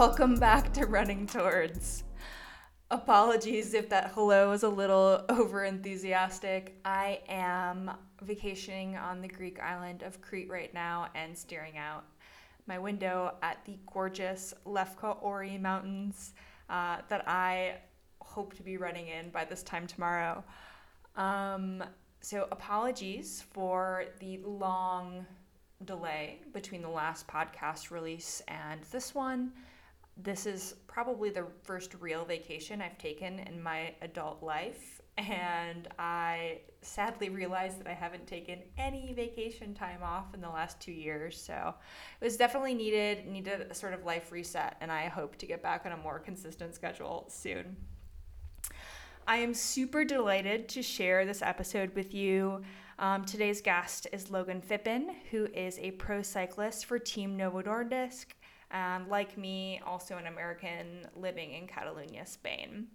Welcome back to Running Towards. Apologies if that hello is a little over enthusiastic. I am vacationing on the Greek island of Crete right now and staring out my window at the gorgeous Lefka Ori Mountains uh, that I hope to be running in by this time tomorrow. Um, so, apologies for the long delay between the last podcast release and this one. This is probably the first real vacation I've taken in my adult life, and I sadly realized that I haven't taken any vacation time off in the last two years. So it was definitely needed, needed a sort of life reset, and I hope to get back on a more consistent schedule soon. I am super delighted to share this episode with you. Um, today's guest is Logan Phippen, who is a pro cyclist for Team Novo Nordisk, and like me, also an American living in Catalonia, Spain.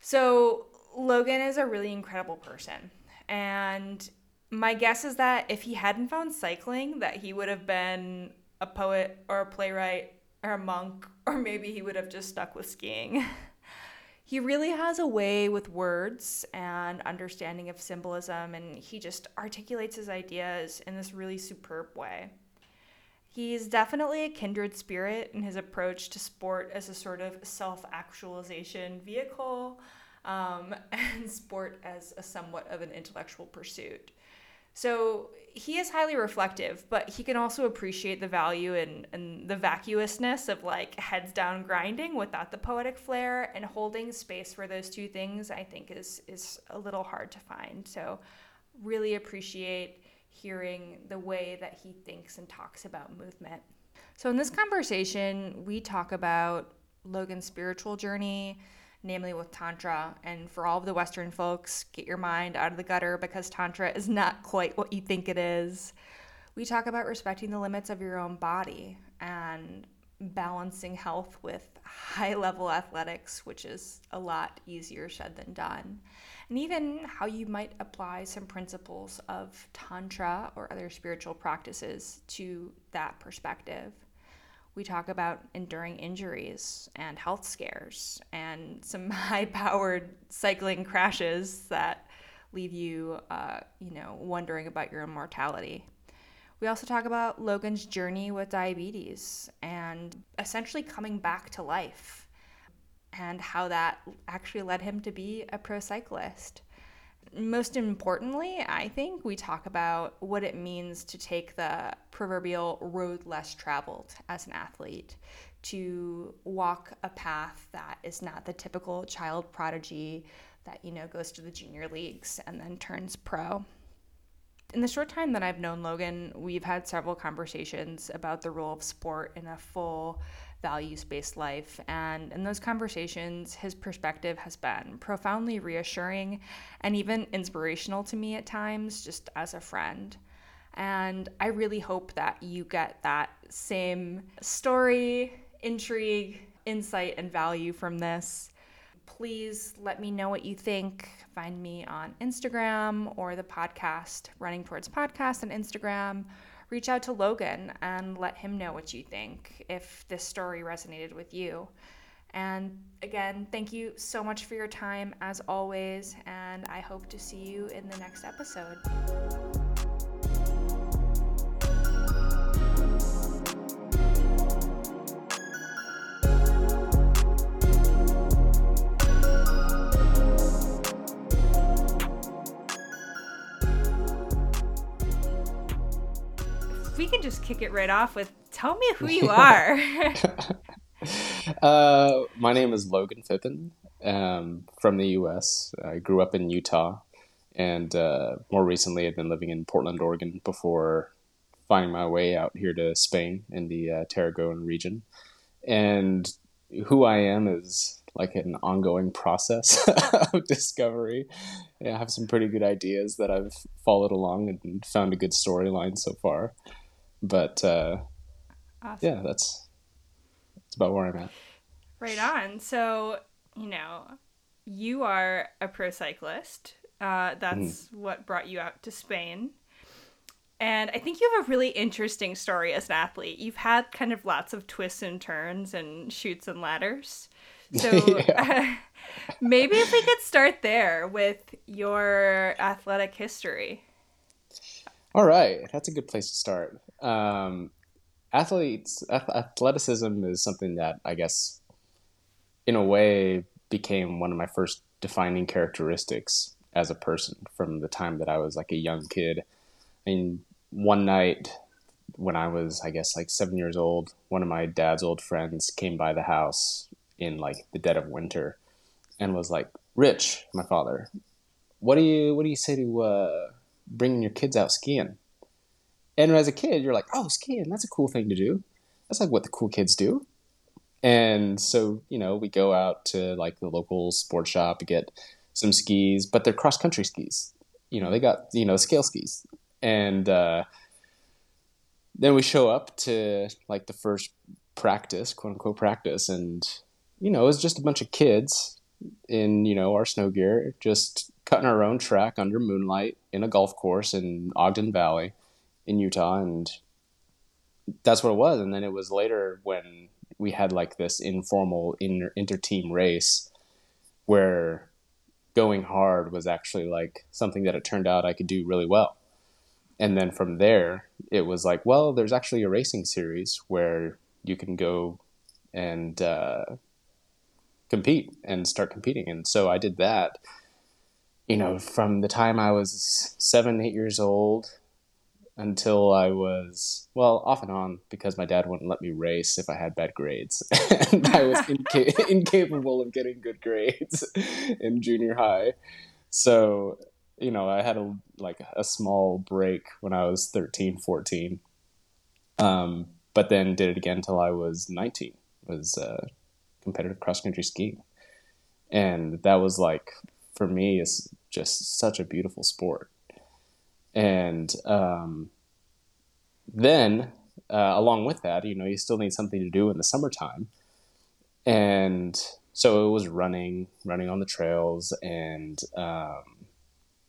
So, Logan is a really incredible person. And my guess is that if he hadn't found cycling, that he would have been a poet or a playwright or a monk, or maybe he would have just stuck with skiing. he really has a way with words and understanding of symbolism, and he just articulates his ideas in this really superb way. He's definitely a kindred spirit in his approach to sport as a sort of self actualization vehicle, um, and sport as a somewhat of an intellectual pursuit. So he is highly reflective, but he can also appreciate the value and, and the vacuousness of like heads down grinding without the poetic flair and holding space for those two things I think is is a little hard to find. So really appreciate hearing the way that he thinks and talks about movement. So in this conversation, we talk about Logan's spiritual journey, namely with Tantra. And for all of the Western folks, get your mind out of the gutter because Tantra is not quite what you think it is. We talk about respecting the limits of your own body and balancing health with high level athletics, which is a lot easier said than done. And even how you might apply some principles of Tantra or other spiritual practices to that perspective we talk about enduring injuries and health scares and some high powered cycling crashes that leave you, uh, you know, wondering about your immortality. We also talk about Logan's journey with diabetes and essentially coming back to life and how that actually led him to be a pro cyclist most importantly, I think we talk about what it means to take the proverbial road less traveled as an athlete, to walk a path that is not the typical child prodigy that, you know, goes to the junior leagues and then turns pro. In the short time that I've known Logan, we've had several conversations about the role of sport in a full values based life. And in those conversations, his perspective has been profoundly reassuring and even inspirational to me at times, just as a friend. And I really hope that you get that same story, intrigue, insight, and value from this. Please let me know what you think. Find me on Instagram or the podcast, Running Towards Podcast on Instagram reach out to Logan and let him know what you think if this story resonated with you. And again, thank you so much for your time as always, and I hope to see you in the next episode. Just kick it right off with tell me who you are. uh, my name is Logan Phippen um, from the U.S. I grew up in Utah, and uh, more recently, I've been living in Portland, Oregon, before finding my way out here to Spain in the uh, Tarragona region. And who I am is like an ongoing process of discovery. Yeah, I have some pretty good ideas that I've followed along and found a good storyline so far. But uh, awesome. yeah, that's that's about where I'm at. Right on. So you know, you are a pro cyclist. Uh, that's mm. what brought you out to Spain. And I think you have a really interesting story as an athlete. You've had kind of lots of twists and turns and chutes and ladders. So uh, maybe if we could start there with your athletic history. All right, that's a good place to start. Um, athletes, athleticism is something that I guess, in a way, became one of my first defining characteristics as a person from the time that I was like a young kid. I mean, one night when I was, I guess, like seven years old, one of my dad's old friends came by the house in like the dead of winter and was like, "Rich, my father, what do you what do you say to uh, bringing your kids out skiing?" And as a kid, you're like, "Oh, skiing, that's a cool thing to do. That's like what the cool kids do." And so, you know, we go out to like the local sports shop to get some skis, but they're cross country skis. You know, they got, you know, scale skis. And uh, then we show up to like the first practice, quote unquote practice. And, you know, it was just a bunch of kids in, you know, our snow gear, just cutting our own track under moonlight in a golf course in Ogden Valley in Utah. And that's what it was. And then it was later when we had like this informal inter, team race where going hard was actually like something that it turned out I could do really well. And then from there, it was like, well, there's actually a racing series where you can go and uh, compete and start competing. And so I did that, you know, from the time I was seven, eight years old until I was well off and on because my dad wouldn't let me race if I had bad grades, and I was inca- incapable of getting good grades in junior high. So you know, I had a like a small break when I was 13, 14. Um, but then did it again until I was 19. Was uh, competitive cross country skiing, and that was like for me is just such a beautiful sport and um, then, uh, along with that, you know, you still need something to do in the summertime. And so it was running, running on the trails and um,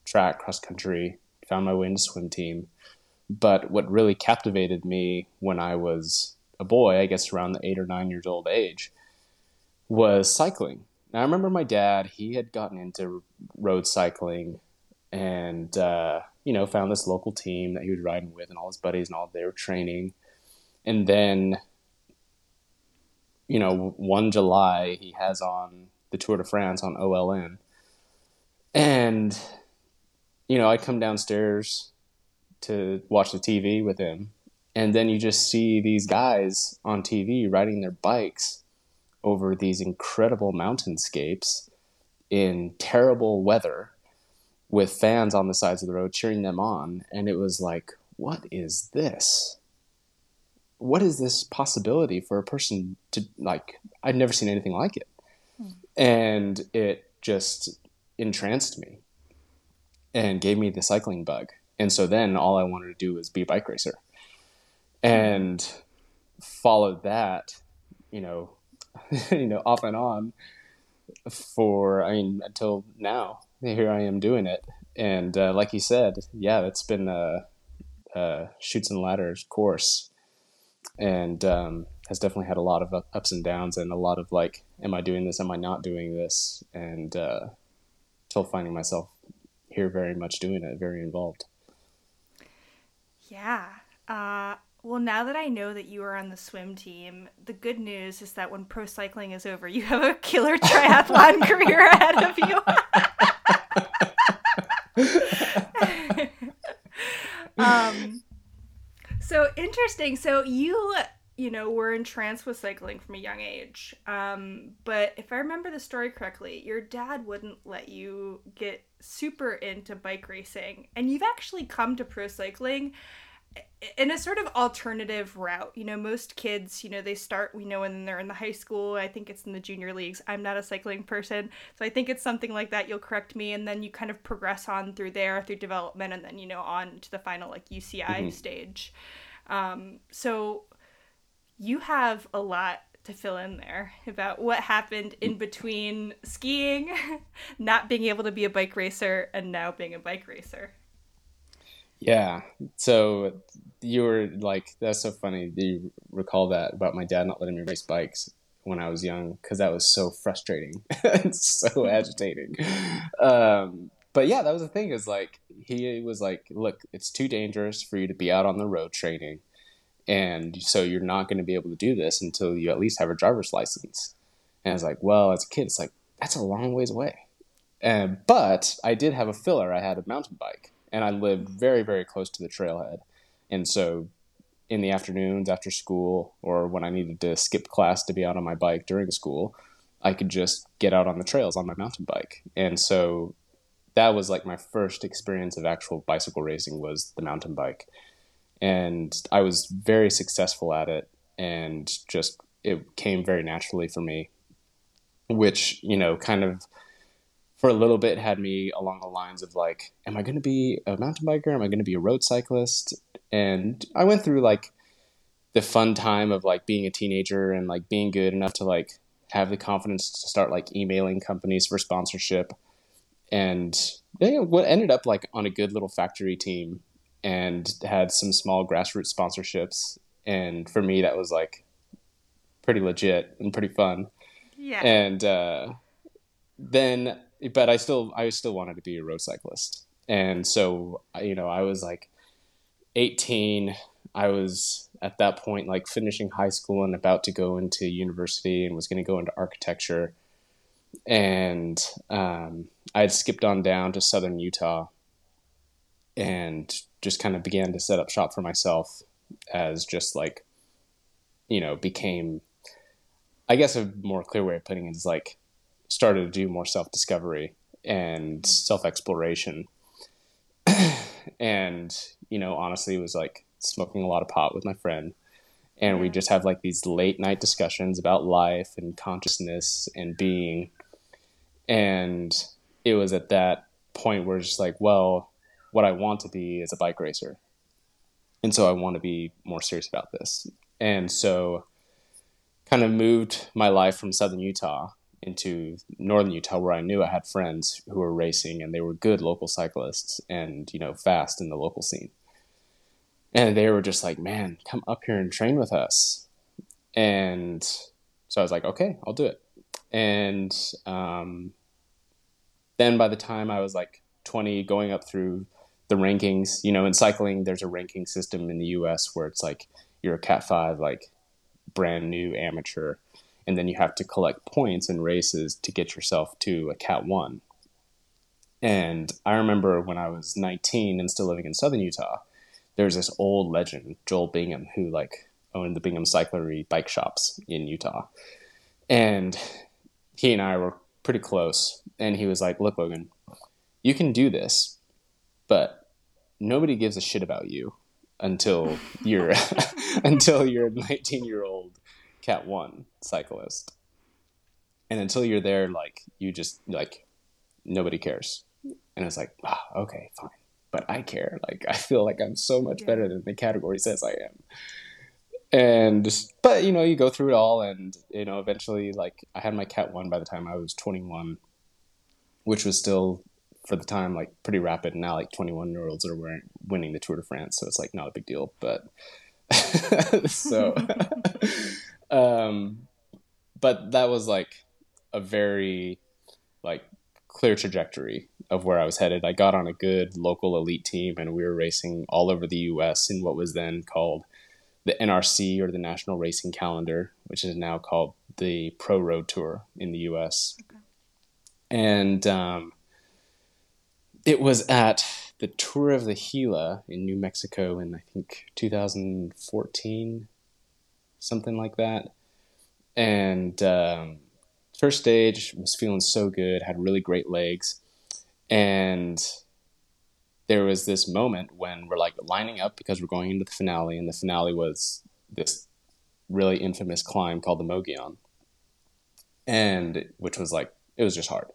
track, cross country, found my way into swim team. But what really captivated me when I was a boy, I guess around the eight or nine years old age, was cycling. Now, I remember my dad, he had gotten into road cycling and uh, you know found this local team that he was riding with and all his buddies and all they were training. And then you know one july he has on the tour de france on oln and you know i come downstairs to watch the tv with him. And then you just see these guys on tv riding their bikes over these incredible mountainscapes in terrible weather with fans on the sides of the road cheering them on. And it was like, what is this? What is this possibility for a person to like? I'd never seen anything like it. Hmm. And it just entranced me and gave me the cycling bug. And so then all I wanted to do was be a bike racer. And followed that, you know, you know, off and on for I mean until now here I am doing it. And uh, like you said, yeah, it's been a, a chutes and ladders course, and um, has definitely had a lot of ups and downs, and a lot of like, am I doing this? Am I not doing this? And uh, till finding myself here, very much doing it, very involved. Yeah. Uh, well, now that I know that you are on the swim team, the good news is that when pro cycling is over, you have a killer triathlon career ahead of you. Um, so interesting. So you, you know, were entranced with cycling from a young age. Um, but if I remember the story correctly, your dad wouldn't let you get super into bike racing, and you've actually come to pro cycling in a sort of alternative route. You know, most kids, you know, they start, we know, when they're in the high school. I think it's in the junior leagues. I'm not a cycling person. So I think it's something like that. You'll correct me. And then you kind of progress on through there, through development, and then, you know, on to the final, like, UCI mm-hmm. stage. Um, so you have a lot to fill in there about what happened in between skiing, not being able to be a bike racer, and now being a bike racer. Yeah. So you were like, that's so funny. Do you recall that about my dad not letting me race bikes when I was young? Because that was so frustrating and so agitating. Um, but yeah, that was the thing is like, he was like, look, it's too dangerous for you to be out on the road training. And so you're not going to be able to do this until you at least have a driver's license. And I was like, well, as a kid, it's like, that's a long ways away. And, but I did have a filler. I had a mountain bike and I lived very, very close to the trailhead. And so in the afternoons after school or when I needed to skip class to be out on my bike during school, I could just get out on the trails on my mountain bike. And so that was like my first experience of actual bicycle racing was the mountain bike. And I was very successful at it and just it came very naturally for me, which, you know, kind of for a little bit had me along the lines of like, am I going to be a mountain biker? Am I going to be a road cyclist? And I went through like the fun time of like being a teenager and like being good enough to like have the confidence to start like emailing companies for sponsorship. And what ended up like on a good little factory team and had some small grassroots sponsorships. And for me, that was like pretty legit and pretty fun. Yeah. And uh, then but I still I still wanted to be a road cyclist, and so you know I was like 18. I was at that point like finishing high school and about to go into university and was going to go into architecture, and um, I had skipped on down to southern Utah, and just kind of began to set up shop for myself as just like you know became I guess a more clear way of putting it is like started to do more self discovery and self exploration. and, you know, honestly, it was like smoking a lot of pot with my friend. And we just have like these late night discussions about life and consciousness and being. And it was at that point where it's just like, well, what I want to be is a bike racer. And so I want to be more serious about this. And so kind of moved my life from southern Utah into northern Utah where I knew I had friends who were racing and they were good local cyclists and you know fast in the local scene. And they were just like, "Man, come up here and train with us." And so I was like, "Okay, I'll do it." And um, then by the time I was like 20 going up through the rankings, you know, in cycling there's a ranking system in the US where it's like you're a cat 5 like brand new amateur and then you have to collect points in races to get yourself to a Cat 1. And I remember when I was 19 and still living in southern Utah, there's this old legend, Joel Bingham, who like owned the Bingham Cyclery bike shops in Utah. And he and I were pretty close. And he was like, Look, Logan, you can do this, but nobody gives a shit about you until you're until you're a 19 year old Cat 1 cyclist. And until you're there, like, you just, like, nobody cares. And it's like, ah, okay, fine. But I care. Like, I feel like I'm so much better than the category says I am. And, but, you know, you go through it all, and, you know, eventually, like, I had my Cat 1 by the time I was 21, which was still for the time like pretty rapid and now like 21 year olds are winning the tour de france so it's like not a big deal but so Um, but that was like a very like clear trajectory of where I was headed. I got on a good local elite team and we were racing all over the US in what was then called the NRC or the National Racing Calendar, which is now called the Pro Road Tour in the US. Okay. And um, it was at the Tour of the Gila in New Mexico in I think 2014 something like that. And um, first stage was feeling so good, had really great legs, and there was this moment when we're like lining up because we're going into the finale, and the finale was this really infamous climb called the Mogollon, and which was like it was just hard.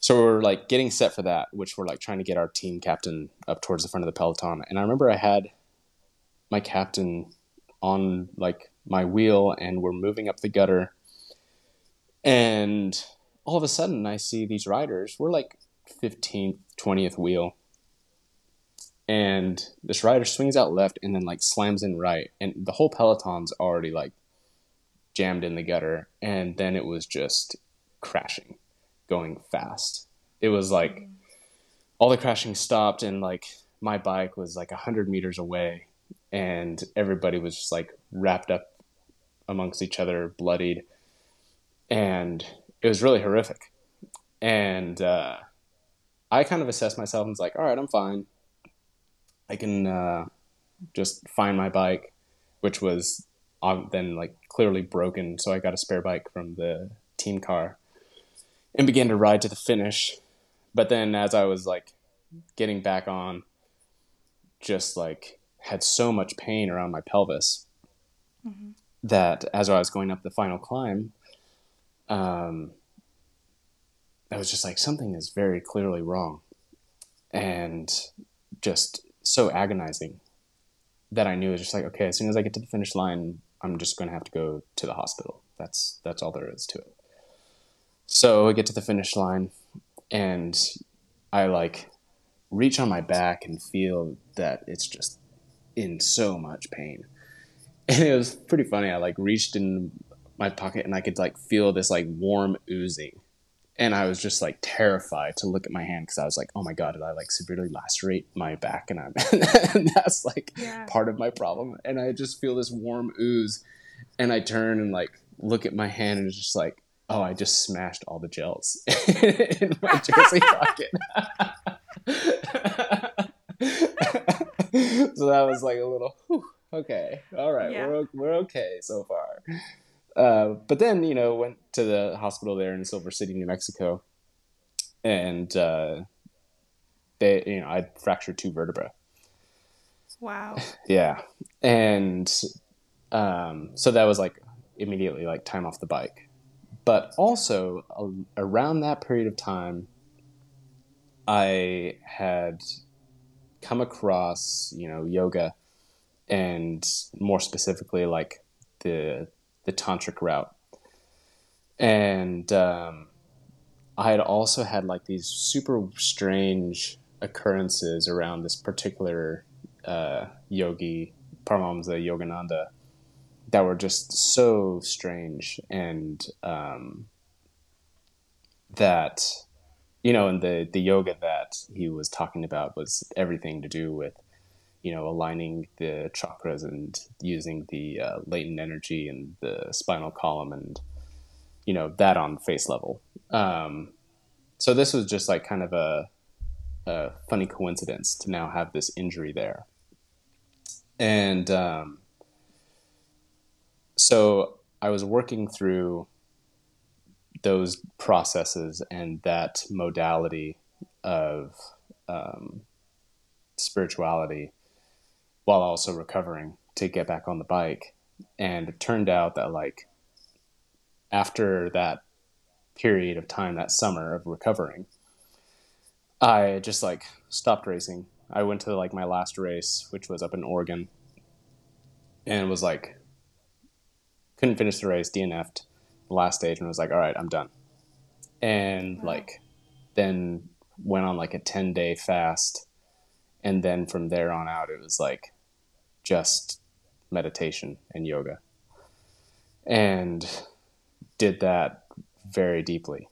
So we're like getting set for that, which we're like trying to get our team captain up towards the front of the peloton. And I remember I had my captain on like my wheel and we're moving up the gutter. And all of a sudden i see these riders. We're like 15th 20th wheel. And this rider swings out left and then like slams in right. And the whole peloton's already like jammed in the gutter. And then it was just crashing going fast. It was like mm-hmm. all the crashing stopped and like my bike was like 100 meters away and everybody was just like wrapped up amongst each other bloodied and it was really horrific and uh, i kind of assessed myself and was like all right i'm fine I can uh, just find my bike, which was um, then like clearly broken. So I got a spare bike from the team car and began to ride to the finish. But then as I was like getting back on, just like had so much pain around my pelvis mm-hmm. that as I was going up the final climb, um, I was just like, something is very clearly wrong. And just so agonizing that I knew it was just like, okay, as soon as I get to the finish line, I'm just going to have to go to the hospital. That's that's all there is to it. So I get to the finish line, and I like reach on my back and feel that it's just in so much pain. And it was pretty funny. I like reached in my pocket and I could like feel this like warm oozing and I was just like terrified to look at my hand because I was like, oh my god, did I like severely lacerate my back? And I'm and that's like yeah. part of my problem. And I just feel this warm ooze, and I turn and like look at my hand and it's just like, oh, I just smashed all the gels in my jersey pocket. so that was like a little, whew, okay, all right, yeah. we're we're okay so far. Uh, but then you know went to the hospital there in Silver City, New Mexico, and uh, they you know I fractured two vertebrae. Wow. yeah, and um, so that was like immediately like time off the bike, but also uh, around that period of time, I had come across you know yoga, and more specifically like the the tantric route. And um, I had also had like these super strange occurrences around this particular uh, yogi, Paramahansa Yogananda, that were just so strange and um, that you know and the the yoga that he was talking about was everything to do with you know, aligning the chakras and using the uh, latent energy and the spinal column and, you know, that on face level. Um, so this was just like kind of a, a, funny coincidence to now have this injury there. And um, so I was working through those processes and that modality of um, spirituality while also recovering to get back on the bike. And it turned out that like after that period of time, that summer of recovering, I just like stopped racing. I went to like my last race, which was up in Oregon, and was like couldn't finish the race, DNF'd the last stage, and was like, all right, I'm done. And wow. like then went on like a 10 day fast and then from there on out it was like just meditation and yoga. And did that very deeply.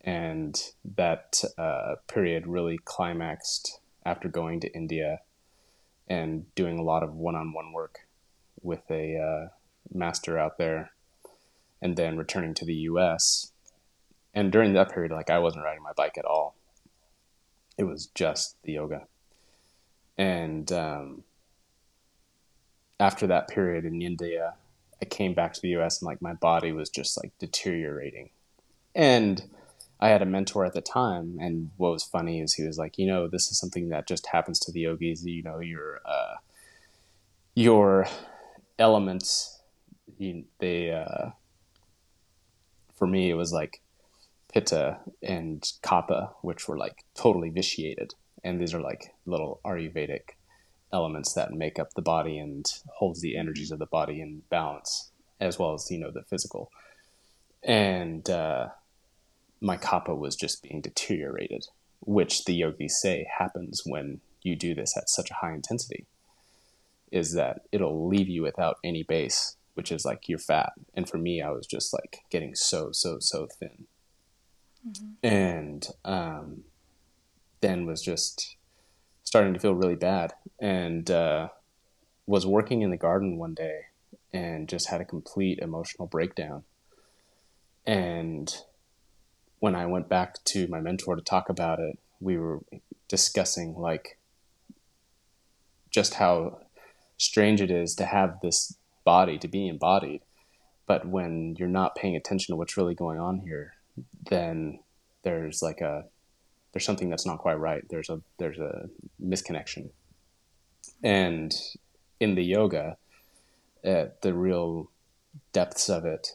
And that uh, period really climaxed after going to India and doing a lot of one on one work with a uh, master out there, and then returning to the US. And during that period, like I wasn't riding my bike at all. It was just the yoga. And um, after that period in India, I came back to the US and like my body was just like deteriorating. And I had a mentor at the time, and what was funny is he was like, you know, this is something that just happens to the yogis. You know, your uh, your elements, you, they uh, for me it was like pitta and kapha, which were like totally vitiated, and these are like little Ayurvedic elements that make up the body and holds the energies of the body in balance, as well as you know the physical. And uh, my kapha was just being deteriorated, which the yogis say happens when you do this at such a high intensity is that it'll leave you without any base, which is like you're fat. And for me, I was just like getting so, so, so thin. Mm-hmm. And um, then was just starting to feel really bad and uh, was working in the garden one day and just had a complete emotional breakdown. And when I went back to my mentor to talk about it, we were discussing like just how strange it is to have this body to be embodied. But when you're not paying attention to what's really going on here then there's like a there's something that's not quite right. There's a there's a misconnection. And in the yoga at the real depths of it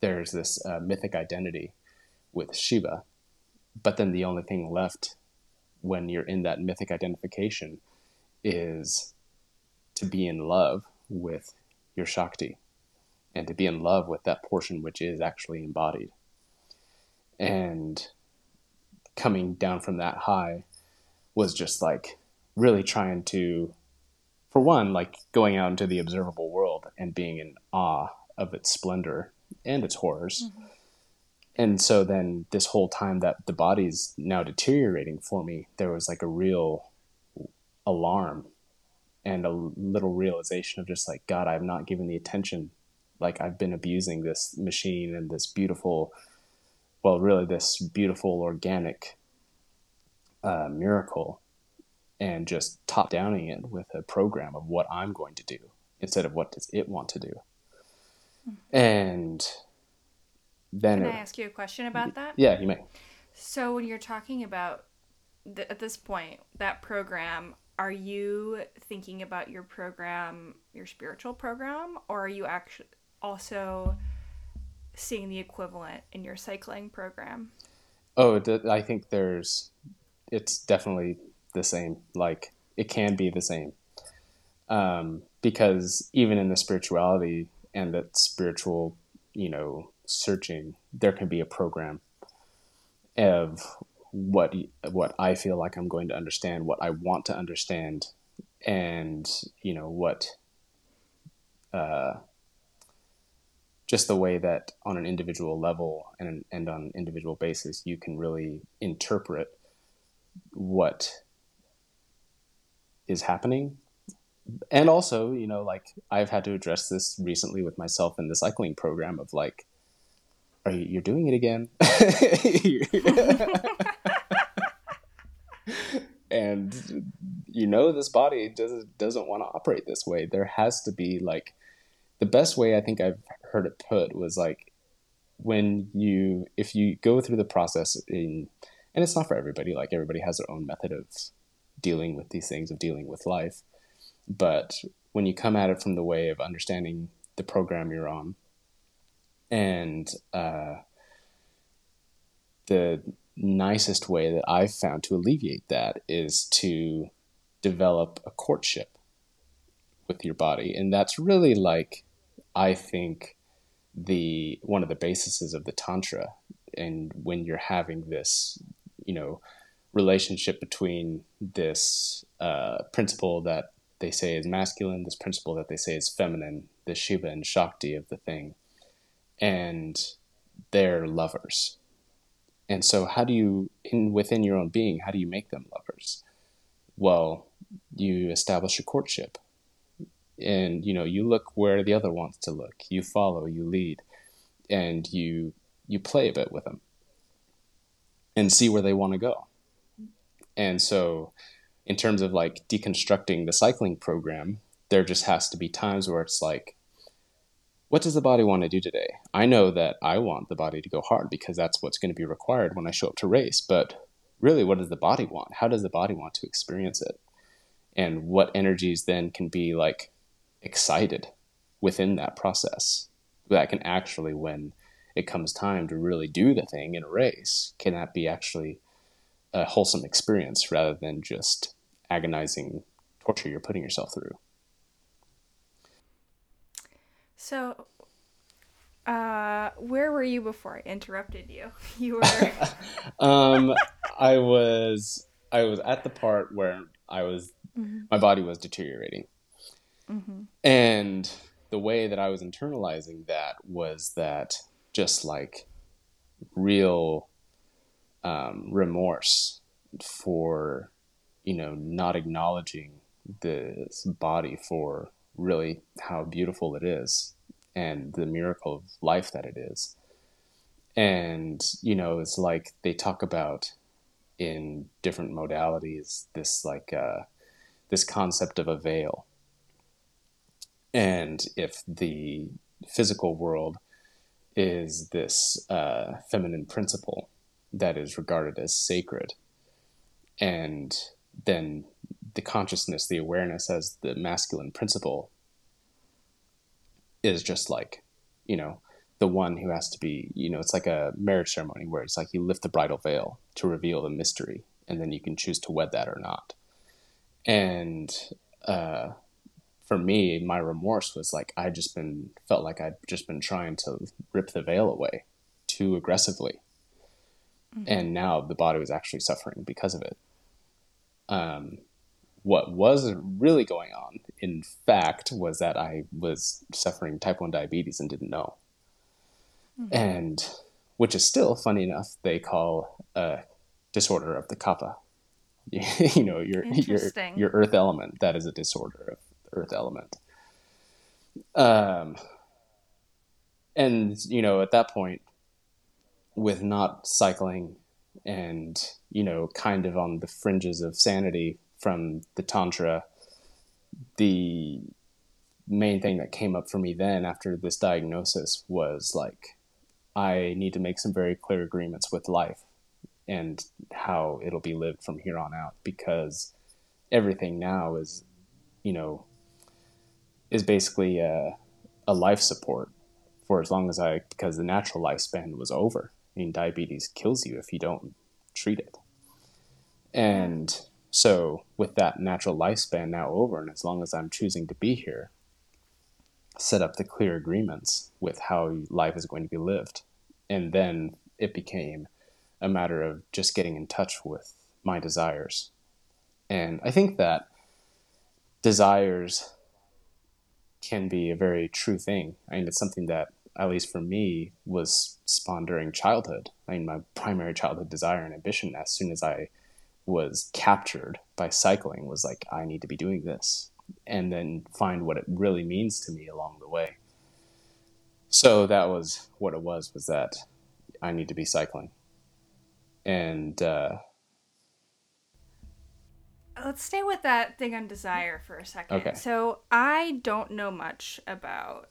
there's this uh, mythic identity with shiva. But then the only thing left when you're in that mythic identification is to be in love with your Shakti and to be in love with that portion which is actually embodied. And coming down from that high was just like really trying to, for one, like going out into the observable world and being in awe of its splendor and its horrors. Mm-hmm. And so then this whole time that the body's now deteriorating for me, there was like a real alarm and a little realization of just like god i've not given the attention. Like i've been abusing this machine and this beautiful well really this beautiful organic uh, miracle and just top downing it with a program of what i'm going to do instead of what does it want to do. Mm-hmm. and then can it, i ask you a question about that? yeah you may. So when you're talking about at this point that program are you thinking about your program, your spiritual program, or are you actually also seeing the equivalent in your cycling program? Oh, I think there's, it's definitely the same. Like, it can be the same. Um, because even in the spirituality and that spiritual, you know, searching, there can be a program of what what I feel like I'm going to understand, what I want to understand, and you know what, uh, just the way that on an individual level and and on an individual basis you can really interpret what is happening. And also you know like i've had to address this recently with myself in the cycling program of like are you you're doing it again and you know this body doesn't doesn't want to operate this way. There has to be like the best way i think i've heard it put was like when you if you go through the process in and it's not for everybody like everybody has their own method of dealing with these things of dealing with life. But when you come at it from the way of understanding the program you're on and uh, the nicest way that I've found to alleviate that is to develop a courtship with your body. And that's really like, I think, the one of the bases of the Tantra. And when you're having this, you know, relationship between this uh, principle that they say is masculine, this principle that they say is feminine, the Shiva and Shakti of the thing, and they're lovers and so, how do you, in within your own being, how do you make them lovers? Well, you establish a courtship, and you know you look where the other wants to look. You follow, you lead, and you you play a bit with them, and see where they want to go. And so, in terms of like deconstructing the cycling program, there just has to be times where it's like, what does the body want to do today? I know that I want the body to go hard because that's what's going to be required when I show up to race. But really, what does the body want? How does the body want to experience it? And what energies then can be like excited within that process that can actually, when it comes time to really do the thing in a race, can that be actually a wholesome experience rather than just agonizing torture you're putting yourself through? So, uh, where were you before I interrupted you? You were. um, I was I was at the part where I was mm-hmm. my body was deteriorating. Mm-hmm. And the way that I was internalizing that was that just like real um, remorse for you know not acknowledging this body for really how beautiful it is and the miracle of life that it is. And you know it's like they talk about in different modalities this like uh, this concept of a veil. And if the physical world is this uh, feminine principle that is regarded as sacred and then the consciousness the awareness as the masculine principle is just like you know the one who has to be you know it's like a marriage ceremony where it's like you lift the bridal veil to reveal the mystery and then you can choose to wed that or not and uh, for me, my remorse was like I just been felt like I'd just been trying to rip the veil away too aggressively, mm-hmm. and now the body was actually suffering because of it. Um, what was really going on, in fact, was that I was suffering type one diabetes and didn't know, mm-hmm. and which is still funny enough they call a disorder of the kapha. you know your your your earth element that is a disorder of the earth element. Um, and you know, at that point, with not cycling and you know, kind of on the fringes of sanity from the tantra, the main thing that came up for me then after this diagnosis was like I need to make some very clear agreements with life and how it'll be lived from here on out because everything now is you know is basically a, a life support for as long as I, because the natural lifespan was over. I mean, diabetes kills you if you don't treat it. And so, with that natural lifespan now over, and as long as I'm choosing to be here, set up the clear agreements with how life is going to be lived. And then it became a matter of just getting in touch with my desires. And I think that desires can be a very true thing. I mean, it's something that, at least for me, was spawned during childhood. I mean, my primary childhood desire and ambition, as soon as I was captured by cycling, was like, I need to be doing this, and then find what it really means to me along the way. So that was what it was. Was that I need to be cycling, and uh, let's stay with that thing on desire for a second. Okay. So I don't know much about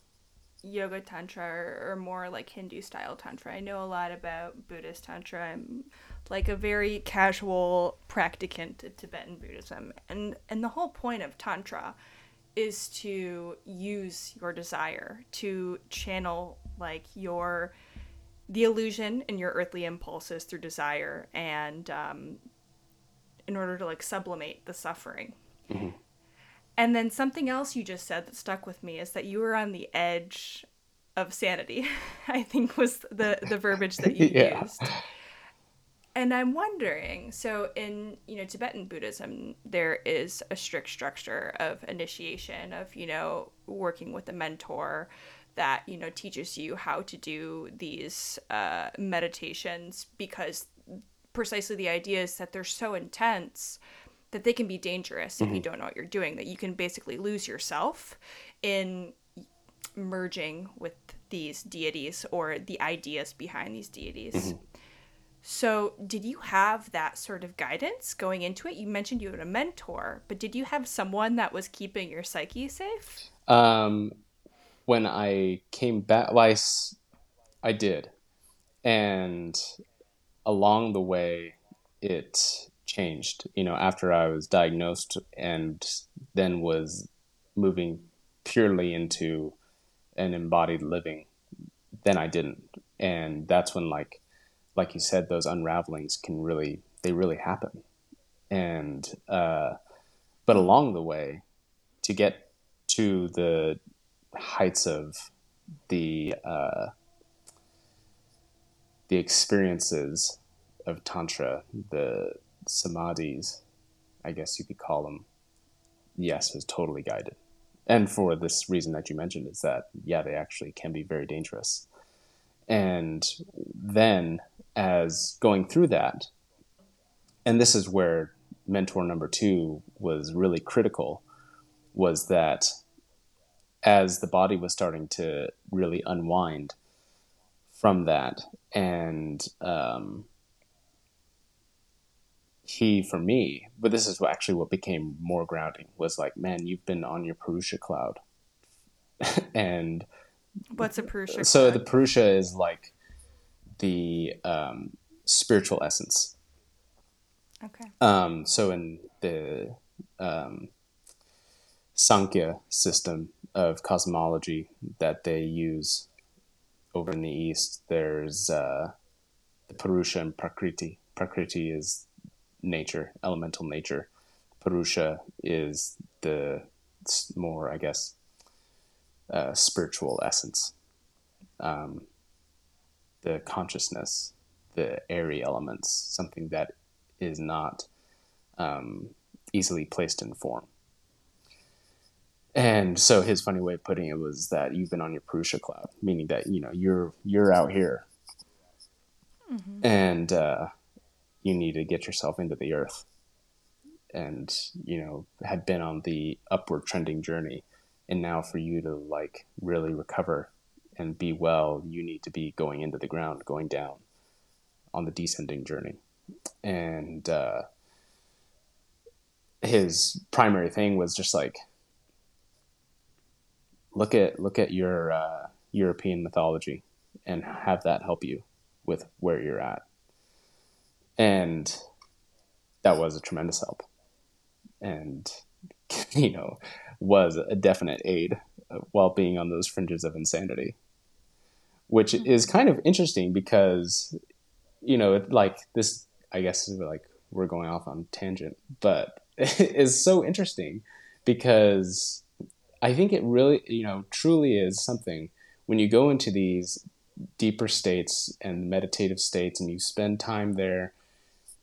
yoga tantra or, or, more like Hindu style tantra. I know a lot about Buddhist tantra. I'm like a very casual practicant of Tibetan Buddhism, and and the whole point of tantra is to use your desire to channel like your the illusion and your earthly impulses through desire and um, in order to like sublimate the suffering. Mm-hmm. And then something else you just said that stuck with me is that you were on the edge of sanity. I think was the the verbiage that you yeah. used. And I'm wondering, so in you know Tibetan Buddhism, there is a strict structure of initiation of you know working with a mentor that you know teaches you how to do these uh, meditations because precisely the idea is that they're so intense that they can be dangerous mm-hmm. if you mm-hmm. don't know what you're doing that you can basically lose yourself in merging with these deities or the ideas behind these deities mm-hmm. So did you have that sort of guidance going into it you mentioned you had a mentor but did you have someone that was keeping your psyche safe um, when i came back well, I, I did and along the way, it changed. You know, after I was diagnosed and then was moving purely into an embodied living, then I didn't. And that's when, like, like you said, those unravelings can really, they really happen. And, uh, but along the way, to get to the heights of the, uh, the experiences of tantra, the samadhis, I guess you could call them, yes, was totally guided. And for this reason that you mentioned, is that, yeah, they actually can be very dangerous. And then, as going through that, and this is where mentor number two was really critical, was that as the body was starting to really unwind from that, and um, he for me, but this is actually what became more grounding was like, man, you've been on your Purusha cloud, and what's a Purusha? So cloud? the Purusha is like the um, spiritual essence. Okay. Um, so in the um, Sankhya system of cosmology that they use over in the east, there's uh, the Purusha and Prakriti. Prakriti is nature, elemental nature. Purusha is the more, I guess, uh, spiritual essence, um, the consciousness, the airy elements, something that is not um, easily placed in form. And so his funny way of putting it was that you've been on your Purusha cloud, meaning that you know you're you're out here, mm-hmm. and uh, you need to get yourself into the earth and you know had been on the upward trending journey and now for you to like really recover and be well you need to be going into the ground going down on the descending journey. And uh, his primary thing was just like look at look at your uh, european mythology and have that help you with where you're at. And that was a tremendous help. And you know was a definite aid while being on those fringes of insanity which mm-hmm. is kind of interesting because you know like this i guess like we're going off on tangent but it is so interesting because i think it really you know truly is something when you go into these deeper states and meditative states and you spend time there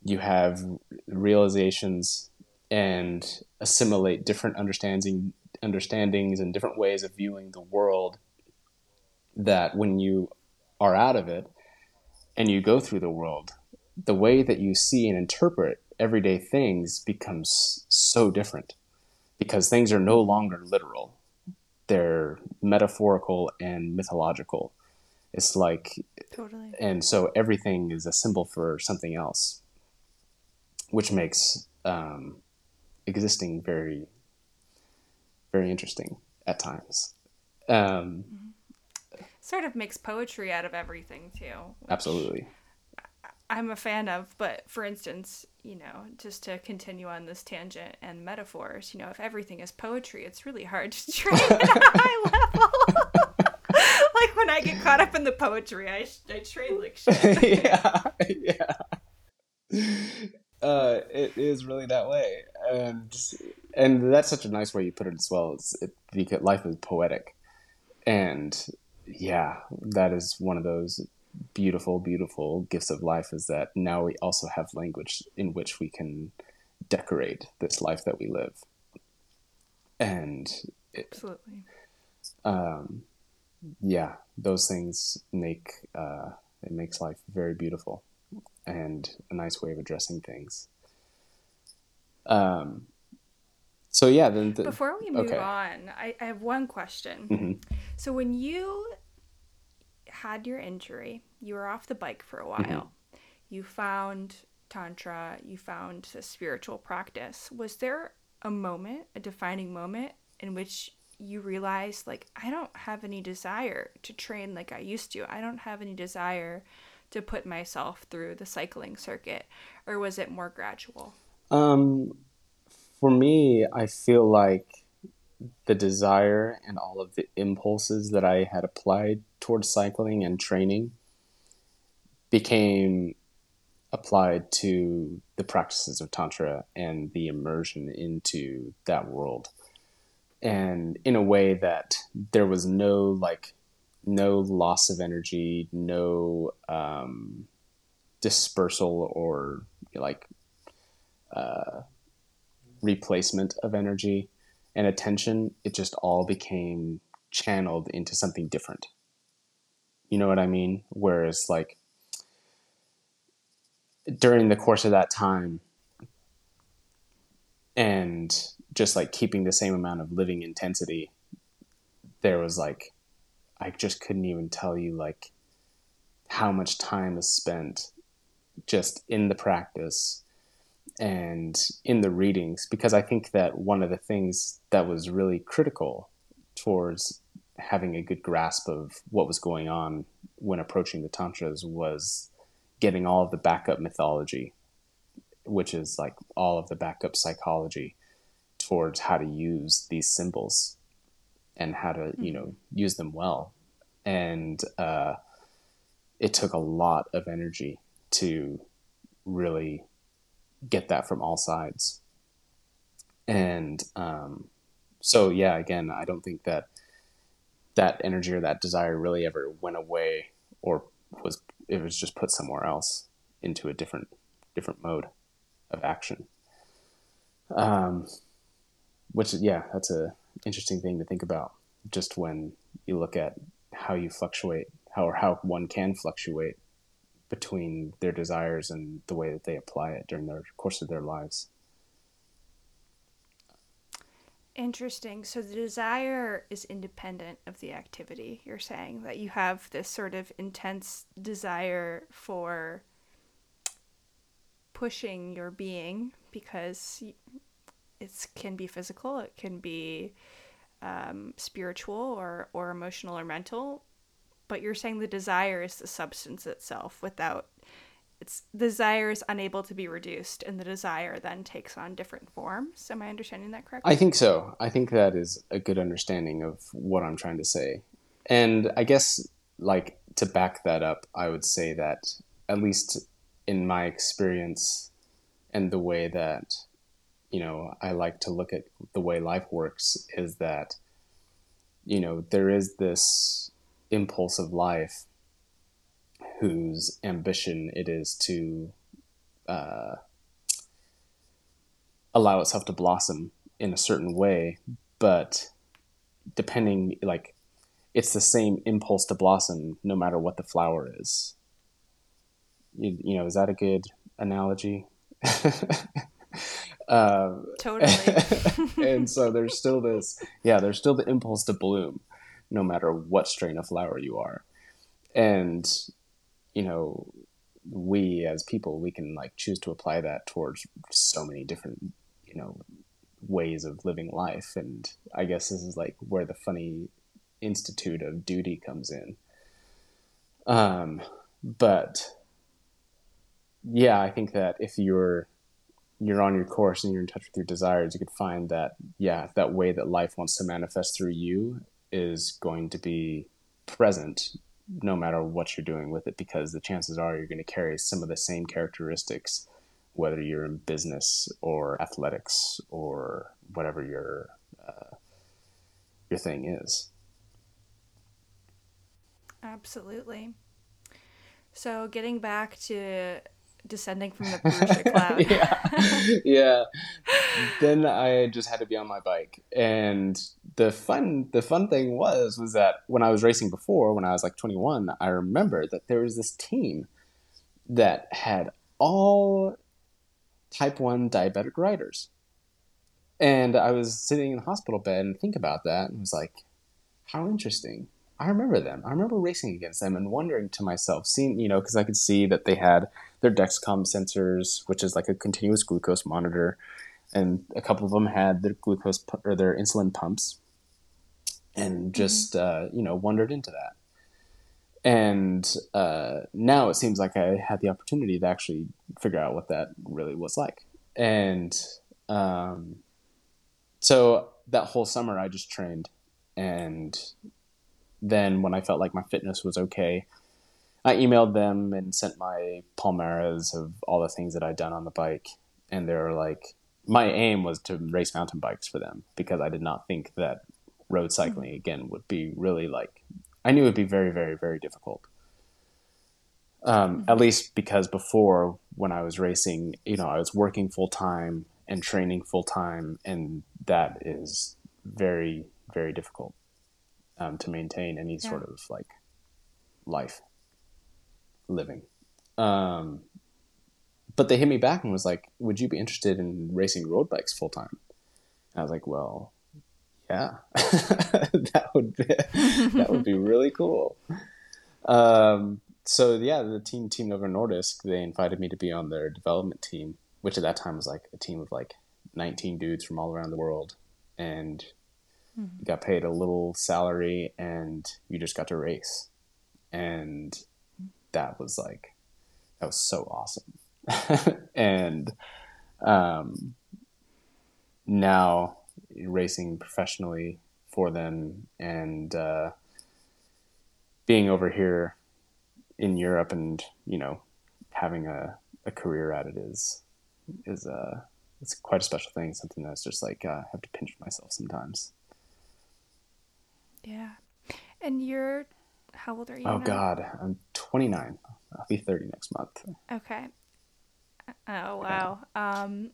you have realizations and assimilate different understanding understandings and different ways of viewing the world that when you are out of it and you go through the world the way that you see and interpret everyday things becomes so different because things are no longer literal. They're metaphorical and mythological. It's like totally. and so everything is a symbol for something else which makes um, existing very, very interesting at times. Um, sort of makes poetry out of everything too. Absolutely. I'm a fan of, but for instance, you know, just to continue on this tangent and metaphors, you know, if everything is poetry, it's really hard to train at a high level. like when I get caught up in the poetry, I, I train like shit. yeah, yeah uh, it is really that way, and and that's such a nice way you put it as well. It's it, because life is poetic, and yeah, that is one of those beautiful, beautiful gifts of life. Is that now we also have language in which we can decorate this life that we live, and it, absolutely, um, yeah, those things make uh, it makes life very beautiful and a nice way of addressing things. Um, so yeah, then the, before we move okay. on, I, I, have one question. Mm-hmm. So when you had your injury, you were off the bike for a while. Mm-hmm. You found tantra. You found the spiritual practice. Was there a moment, a defining moment, in which you realized like I don't have any desire to train like I used to. I don't have any desire to put myself through the cycling circuit, or was it more gradual? Um, for me, I feel like the desire and all of the impulses that I had applied towards cycling and training became applied to the practices of Tantra and the immersion into that world. And in a way that there was no like no loss of energy, no um, dispersal or like uh, replacement of energy and attention, it just all became channeled into something different. You know what I mean? Whereas, like, during the course of that time, and just like keeping the same amount of living intensity, there was like, I just couldn't even tell you, like, how much time is spent just in the practice and in the readings because I think that one of the things that was really critical towards having a good grasp of what was going on when approaching the tantras was getting all of the backup mythology which is like all of the backup psychology towards how to use these symbols and how to you know use them well. And uh, it took a lot of energy to really get that from all sides. And um, so, yeah, again, I don't think that that energy or that desire really ever went away or was it was just put somewhere else into a different different mode of action. Um, which yeah, that's a interesting thing to think about. Just when you look at how you fluctuate, how or how one can fluctuate between their desires and the way that they apply it during the course of their lives. Interesting. So the desire is independent of the activity. You're saying that you have this sort of intense desire for pushing your being because it can be physical, it can be um, spiritual or, or emotional or mental, but you're saying the desire is the substance itself without its desire is unable to be reduced and the desire then takes on different forms. Am i understanding that correctly? I think so. I think that is a good understanding of what i'm trying to say. And i guess like to back that up i would say that at least in my experience and the way that you know i like to look at the way life works is that you know there is this impulse of life whose ambition it is to uh, allow itself to blossom in a certain way, but depending, like, it's the same impulse to blossom no matter what the flower is. You, you know, is that a good analogy? uh, totally. and so there's still this, yeah, there's still the impulse to bloom no matter what strain of flower you are. And, you know, we as people, we can like choose to apply that towards so many different, you know, ways of living life. And I guess this is like where the funny institute of duty comes in. Um, but yeah, I think that if you're you're on your course and you're in touch with your desires, you could find that yeah, that way that life wants to manifest through you is going to be present no matter what you're doing with it because the chances are you're going to carry some of the same characteristics whether you're in business or athletics or whatever your uh, your thing is. Absolutely. So getting back to descending from the Purusha cloud. yeah. yeah. Then I just had to be on my bike. And the fun the fun thing was was that when I was racing before, when I was like 21, I remember that there was this team that had all type 1 diabetic riders. And I was sitting in the hospital bed and think about that and was like, how interesting. I remember them. I remember racing against them and wondering to myself, seeing, you know, because I could see that they had their Dexcom sensors, which is like a continuous glucose monitor, and a couple of them had their glucose or their insulin pumps, and mm-hmm. just mm-hmm. uh, you know wandered into that. And uh, now it seems like I had the opportunity to actually figure out what that really was like, and um, so that whole summer I just trained, and then when I felt like my fitness was okay, I emailed them and sent my palmarès of all the things that I'd done on the bike, and they were like, my aim was to race mountain bikes for them because I did not think that road cycling again would be really like I knew it would be very very very difficult. Um, At least because before, when I was racing, you know, I was working full time and training full time, and that is very, very difficult um, to maintain any Yeah. sort of like life living. Um, but they hit me back and was like, "Would you be interested in racing road bikes full time?" I was like, "Well, yeah, that would be that would be really cool." Um, so yeah, the team Team Novo Nordisk they invited me to be on their development team, which at that time was like a team of like 19 dudes from all around the world, and you got paid a little salary and you just got to race, and that was like that was so awesome, and um, now racing professionally for them and uh, being over here in Europe and you know having a, a career at it is is uh it's quite a special thing something that's just like uh, I have to pinch myself sometimes Yeah. And you're how old are you? oh now? god I'm 29 I'll be 30 next month Okay. Oh wow. Um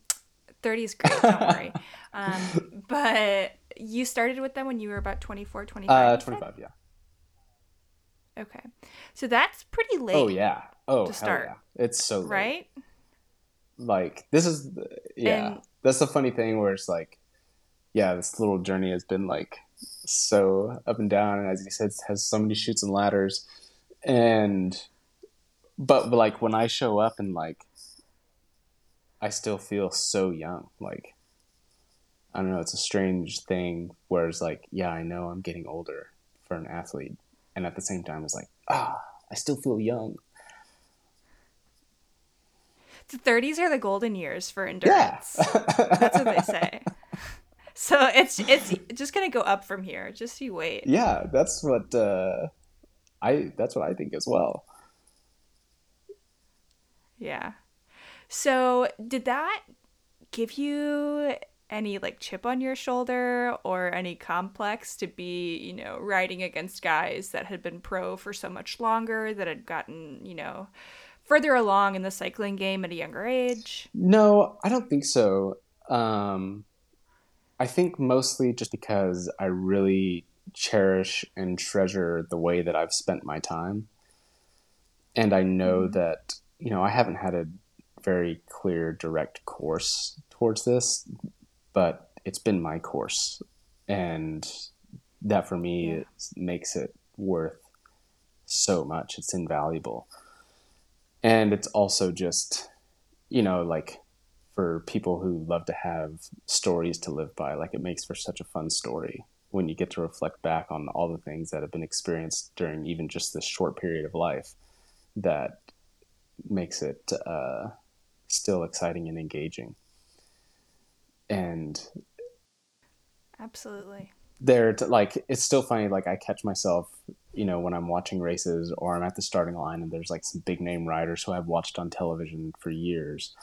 30 is great, don't worry. Um but you started with them when you were about 24, 25. uh 25 yeah Okay. So that's pretty late. oh yeah oh to start. yeah. it's so late. Right? like this is yeah And- that's the funny thing where it's like yeah this little journey has been like so up and down and as you said has so many chutes and ladders and but, like when i show up and like i still feel so young like i don't know it's a strange thing whereas like yeah i know i'm getting older for an athlete and at the same time it's like ah i still feel young The 30s are the golden years for yeah endurance. That's what they say. So it's it's just gonna go up from here. Just you wait. yeah that's what uh i that's what i think as well Yeah. So did that give you any like chip on your shoulder or any complex to be, you know, riding against guys that had been pro for so much longer, that had gotten, you know, further along in the cycling game at a younger age? no i don't think so um i think mostly just because i really cherish and treasure the way that i've spent my time. And i know mm-hmm. that you know i haven't had a very clear direct course towards this but it's been my course. And that for me Yeah. is, makes it worth so much. It's invaluable. And it's also just you know like for people who love to have stories to live by like it makes for such a fun story when you get to reflect back on all the things that have been experienced during even just this short period of life that makes it uh, still exciting and engaging and Absolutely. there to, like it's still funny like i catch myself you know when i'm watching races or i'm at the starting line and there's like some big name riders who i've watched on television for years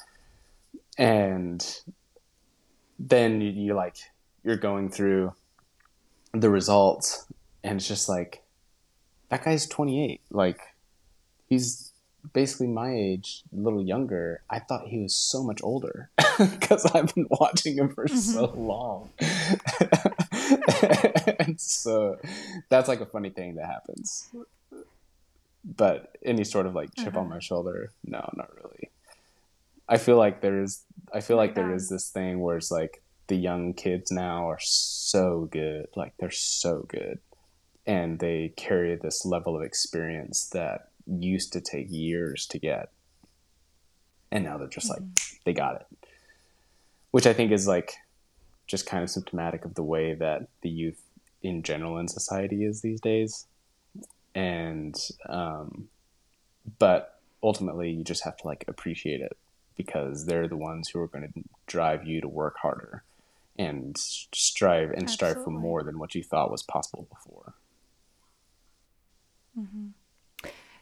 and then you, you like you're going through the results and it's just like that guy's 28 like he's basically my age a little younger. I thought he was so much older because i've been watching him for mm-hmm. so long. And so that's like a funny thing that happens. But any sort of like chip on mm-hmm. my shoulder no not really. I feel like there is i feel like there Right on. is this thing where it's like the young kids now are so good like they're so good. And they carry this level of experience that used to take years to get. And now they're just like they got it. Which i think is like just kind of symptomatic of the way that the youth in general in society is these days. And um, but ultimately you just have to like appreciate it because they're the ones who are going to drive you to work harder and strive and strive for more than what you thought was possible before.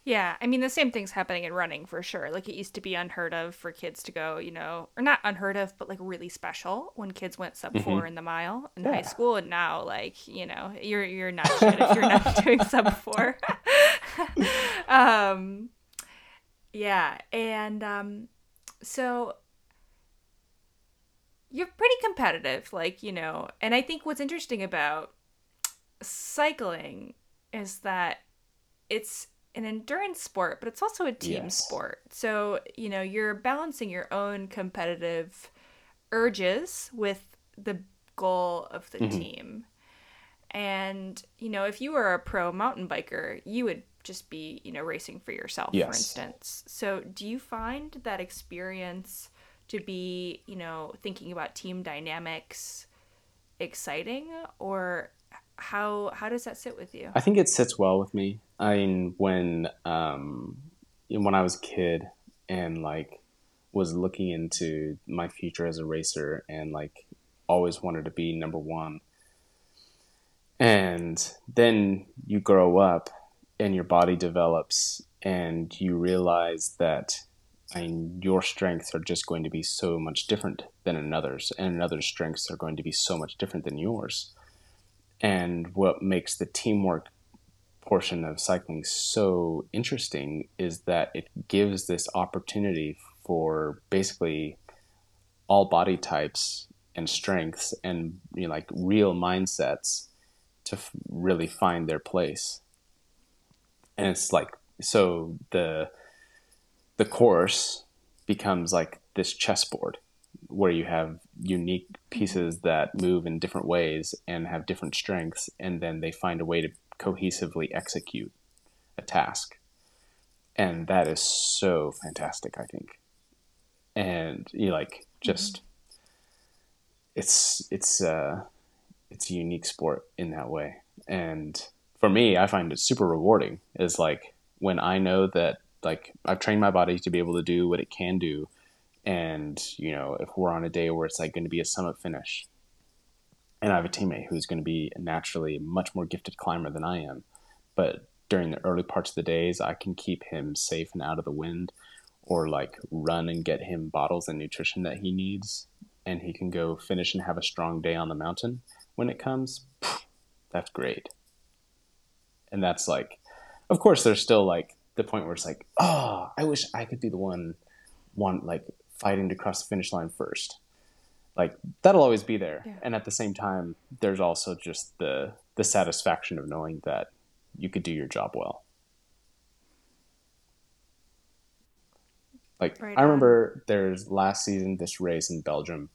Yeah, I mean the same thing's happening in running for sure. Like it used to be unheard of for kids to go, you know, or not unheard of, but like really special when kids went sub 4 in the mile in high school and now like, you know, you're you're not shit if you're not doing sub 4. um Yeah, and um, so you're pretty competitive, like you know. And I think what's interesting about cycling is that it's an endurance sport, but it's also a team yes. sport. So you know you're balancing your own competitive urges with the goal of the mm-hmm. team. And, you know, if you were a pro mountain biker, you would just be, you know, racing for yourself, yes. for instance. So, do you find that experience to be, you know, thinking about team dynamics exciting or how how does that sit with you? I think it sits well with me. I mean, when um when I was a kid and like was looking into my future as a racer and like always wanted to be number 1 and then you grow up and your body develops and you realize that Mean, your strengths are just going to be so much different than another's, and another's strengths are going to be so much different than yours. And what makes the teamwork portion of cycling so interesting is that it gives this opportunity for basically all body types and strengths and you know, like real mindsets to f- really find their place. And it's like so the the course becomes like this chessboard where you have unique pieces that move in different ways and have different strengths and then they find a way to cohesively execute a task. And that is so fantastic, I think. And you like just mm-hmm. it's it's uh it's a unique sport in that way. And for me, I find it super rewarding is like when I know that like I've trained my body to be able to do what it can do. And, you know, if we're on a day where it's like going to be a summit finish and I have a teammate who's going to be naturally a much more gifted climber than I am, but during the early parts of the days, I can keep him safe and out of the wind or like run and get him bottles and nutrition that he needs and he can go finish and have a strong day on the mountain when it comes, that's great. And that's like, of course, there's still like the point where it's like, oh, I wish I could be the one, one like fighting to cross the finish line first. Like that'll always be there. Yeah. And at the same time, there's also just the the satisfaction of knowing that you could do your job well. Like right I remember there's last season this race in Belgium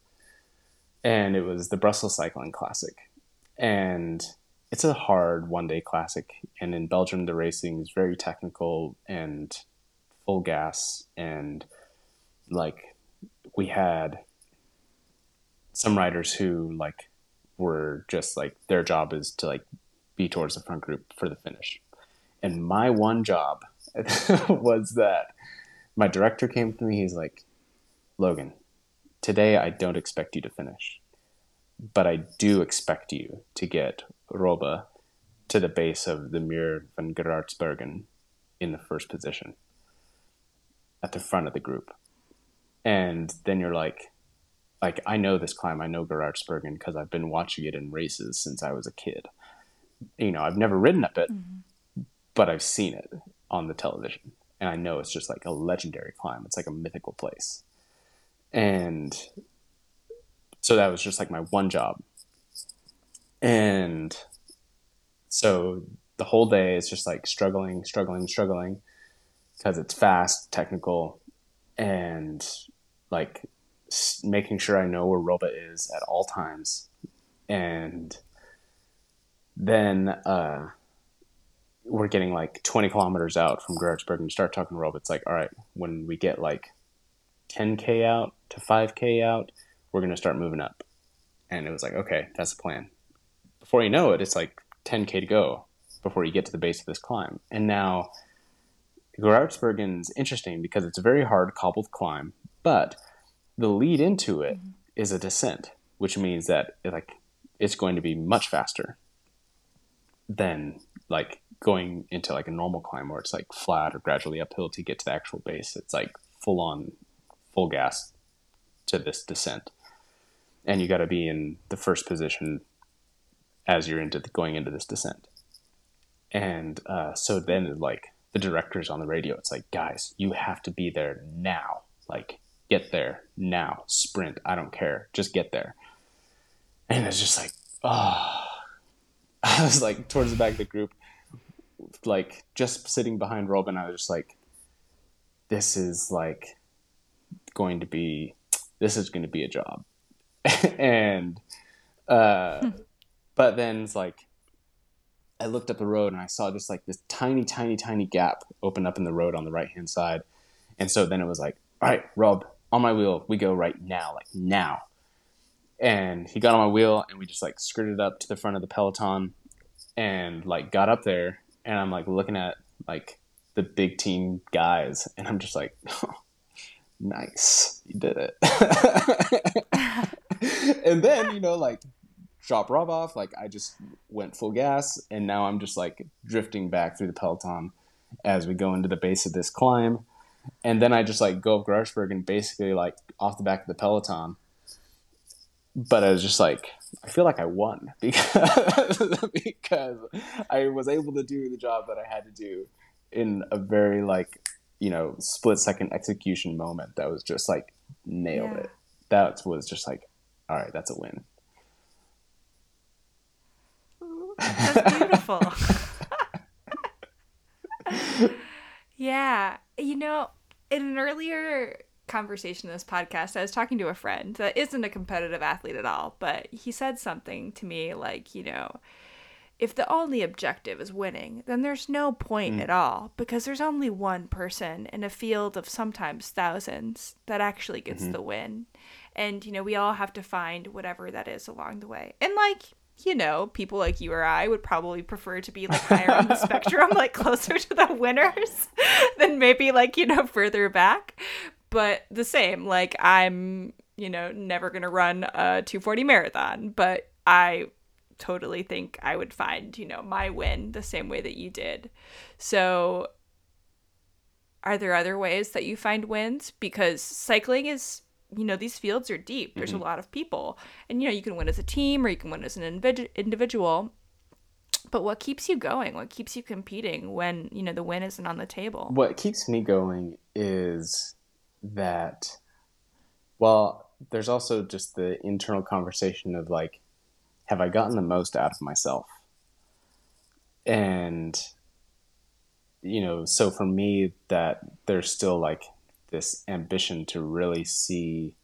and it was the Brussels Cycling Classic. And it's a hard one day classic. And in Belgium, the racing is very technical and full gas. And like we had some riders who like were just like their job is to like be towards the front group for the finish. And my one job was that my director came to me. He's like, Logan, today I don't expect you to finish, but I do expect you to get Roba to the base of the Muur van Geraardsbergen in the first position at the front of the group. And then you're like, like I know this climb, I know Geraardsbergen because I've been watching it in races since I was a kid. You know, I've never ridden up it, mm-hmm. but I've seen it on the television. And I know it's just like a legendary climb. It's like a mythical place and so that was just like my one job and so the whole day is just like struggling struggling struggling because it's fast technical and like making sure i know where roba is at all times and then uh, we're getting like 20 kilometers out from Geraardsberg and start talking to Roba. It's like, all right, when we get like 10K out to 5K out, we're going to start moving up. And it was like, okay, that's the plan. Before you know it, it's like 10K to go before you get to the base of this climb. And now Geraardsbergen's interesting because it's a very hard cobbled climb, but the lead into it mm-hmm. is a descent, which means that it, like it's going to be much faster than like going into like a normal climb where it's like flat or gradually uphill to get to the actual base. It's like full on full gas to this descent, and you got to be in the first position as you're into the, going into this descent. And uh, so then, like the directors on the radio. It's like, guys, you have to be there now. Like, get there now. Sprint. I don't care. Just get there. And it's just like, oh. I was like towards the back of the group, like just sitting behind Robin. I was just like, this is like going to be, this is going to be a job. and, uh, hmm. but then it's like, I looked up the road and I saw just like this tiny, tiny, tiny gap open up in the road on the right hand side. And so then it was like, all right, Rob, on my wheel, we go right now, like now. And he got on my wheel and we just like skirted up to the front of the Peloton and like got up there and I'm like looking at like the big team guys and I'm just like, oh, nice, you did it. and then, you know, like drop Rob off. Like I just went full gas, and now I'm just like drifting back through the peloton as we go into the base of this climb, and then I just like go up Geraardsberg and basically like off the back of the peloton. But I was just like, I feel like I won because because I was able to do the job that I had to do in a very like you know split second execution moment that was just like nailed yeah. it. That was just like, all right, that's a win. That's beautiful. yeah. You know, in an earlier conversation in this podcast, I was talking to a friend that isn't a competitive athlete at all, but he said something to me like, you know, if the only objective is winning, then there's no point mm. at all because there's only one person in a field of sometimes thousands that actually gets mm-hmm. the win. And, you know, we all have to find whatever that is along the way. And, like, you know, people like you or I would probably prefer to be like higher on the spectrum, like closer to the winners than maybe like, you know, further back. But the same, like I'm, you know, never going to run a 240 marathon, but I totally think I would find, you know, my win the same way that you did. So are there other ways that you find wins because cycling is you know these fields are deep. There's mm-hmm. a lot of people. And you know you can win as a team or you can win as an individual. But what keeps you going? What keeps you competing when you know the win isn't on the table? What keeps me going is that well there's also just the internal conversation of like have i gotten the most out of myself? And you know so for me that there's still like this ambition to really see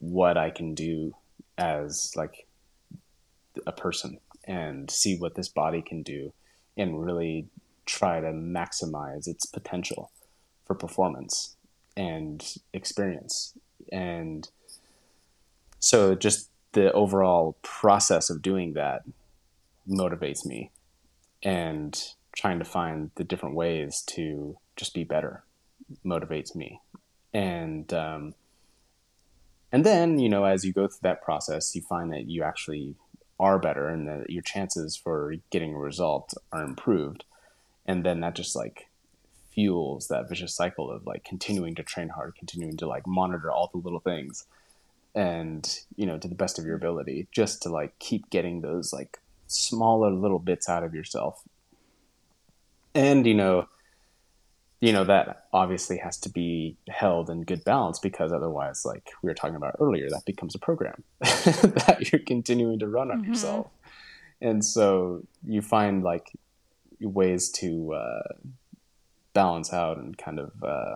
what I can do as like a person and see what this body can do and really try to maximize its potential for performance and experience. And so just the overall process of doing that motivates me and trying to find the different ways to just be better motivates me. And um, and then you know as you go through that process, you find that you actually are better, and that your chances for getting a result are improved. And then that just like fuels that vicious cycle of like continuing to train hard, continuing to like monitor all the little things, and you know to the best of your ability, just to like keep getting those like smaller little bits out of yourself. And you know you know that obviously has to be held in good balance because otherwise like we were talking about earlier that becomes a program that you're continuing to run on mm-hmm. yourself. And so you find like ways to uh, balance out and kind of uh,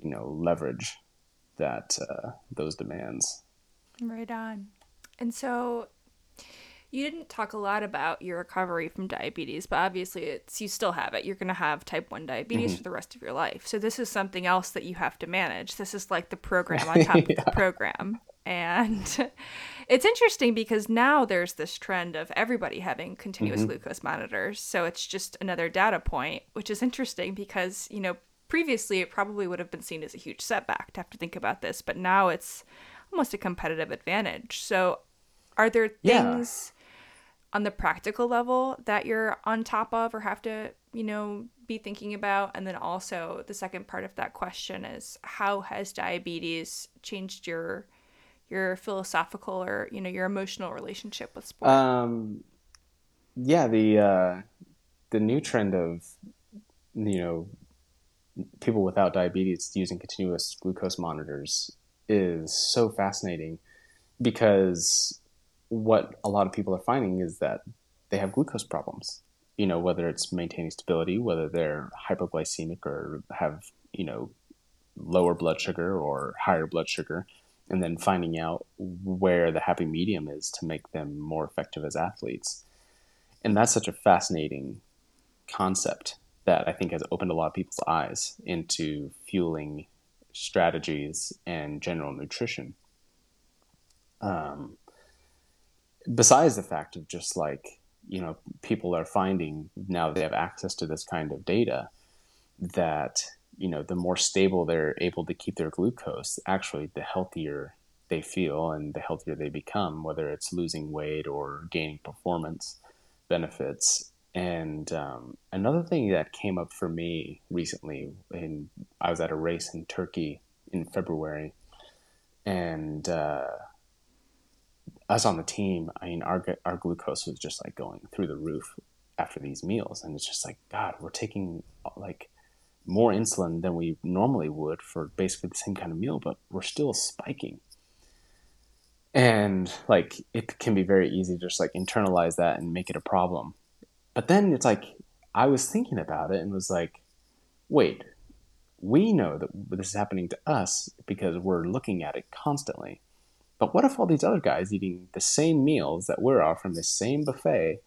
you know leverage that uh, those demands. Right on. And so you didn't talk a lot about your recovery from diabetes, but obviously it's you still have it. You're going to have type 1 diabetes mm-hmm. for the rest of your life. So this is something else that you have to manage. This is like the program on top yeah. of the program. And it's interesting because now there's this trend of everybody having continuous mm-hmm. glucose monitors. So it's just another data point, which is interesting because, you know, previously it probably would have been seen as a huge setback to have to think about this, but now it's almost a competitive advantage. So are there things on the practical level that you're on top of or have to, you know, be thinking about? And then also the second part of that question is how has diabetes changed your your philosophical or, you know, your emotional relationship with sport? Um yeah, the uh the new trend of you know, people without diabetes using continuous glucose monitors is so fascinating because what a lot of people are finding is that they have glucose problems. You know, whether it's maintaining stability, whether they're hypoglycemic or have, you know, lower blood sugar or higher blood sugar, and then finding out where the happy medium is to make them more effective as athletes. And that's such a fascinating concept that I think has opened a lot of people's eyes into fueling strategies and general nutrition. Um, besides the fact of just like, you know, people are finding now they have access to this kind of data that, you know, the more stable they're able to keep their glucose, actually, the healthier they feel and the healthier they become, whether it's losing weight or gaining performance benefits. And um, another thing that came up for me recently, and I was at a race in Turkey in February, and uh, us on the team, I mean, our our glucose was just like going through the roof after these meals, and it's just like God, we're taking like more insulin than we normally would for basically the same kind of meal, but we're still spiking. And like it can be very easy to just like internalize that and make it a problem. But then it's like I was thinking about it and was like, wait, we know that this is happening to us because we're looking at it constantly. But what if all these other guys eating the same meals that we're offering the same buffet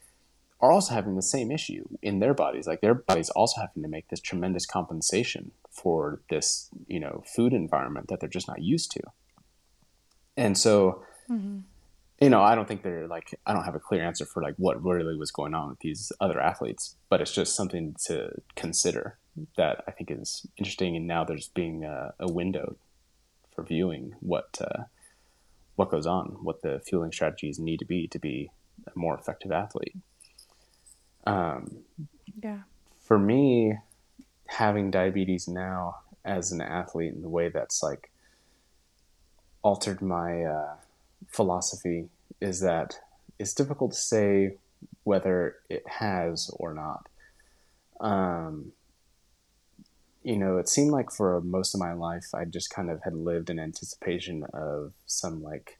are also having the same issue in their bodies? Like their bodies also having to make this tremendous compensation for this, you know, food environment that they're just not used to. And so, mm-hmm. you know, I don't think they're like I don't have a clear answer for like what really was going on with these other athletes, but it's just something to consider that I think is interesting. And now there's being a, a window for viewing what. Uh, what goes on, what the fueling strategies need to be to be a more effective athlete. Um, yeah. For me, having diabetes now as an athlete in the way that's like altered my uh, philosophy is that it's difficult to say whether it has or not. Um, you know, it seemed like for most of my life, I just kind of had lived in anticipation of some like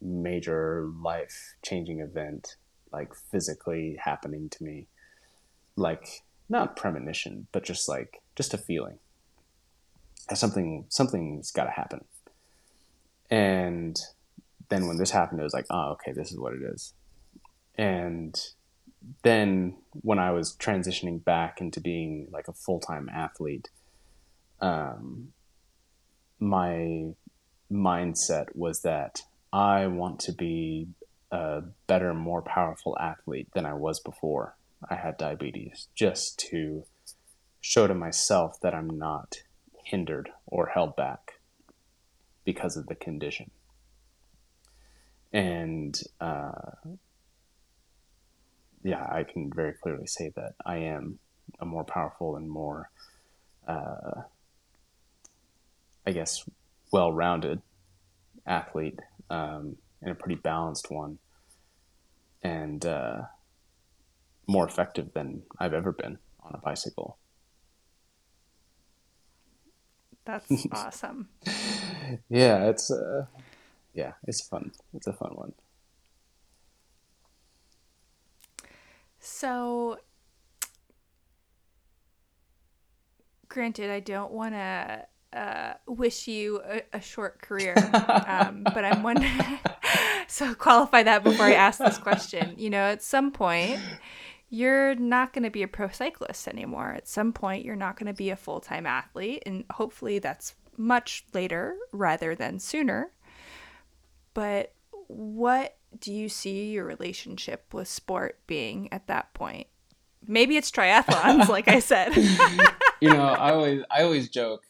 major life changing event, like physically happening to me. Like, not premonition, but just like, just a feeling. Something, something's got to happen. And then when this happened, it was like, oh, okay, this is what it is. And then when I was transitioning back into being like a full time athlete, um, my mindset was that I want to be a better, more powerful athlete than I was before I had diabetes, just to show to myself that I'm not hindered or held back because of the condition. And uh, yeah, I can very clearly say that I am a more powerful and more, uh, I guess, well rounded athlete um, and a pretty balanced one and uh, more effective than I've ever been on a bicycle. That's awesome. yeah, it's uh, yeah, it's fun. It's a fun one. So, granted, I don't want to uh, wish you a, a short career, um, but I'm wondering. so qualify that before I ask this question. You know, at some point, you're not going to be a pro cyclist anymore. At some point, you're not going to be a full time athlete, and hopefully, that's much later rather than sooner. But what do you see your relationship with sport being at that point? Maybe it's triathlons, like I said. you know, I always I always joke,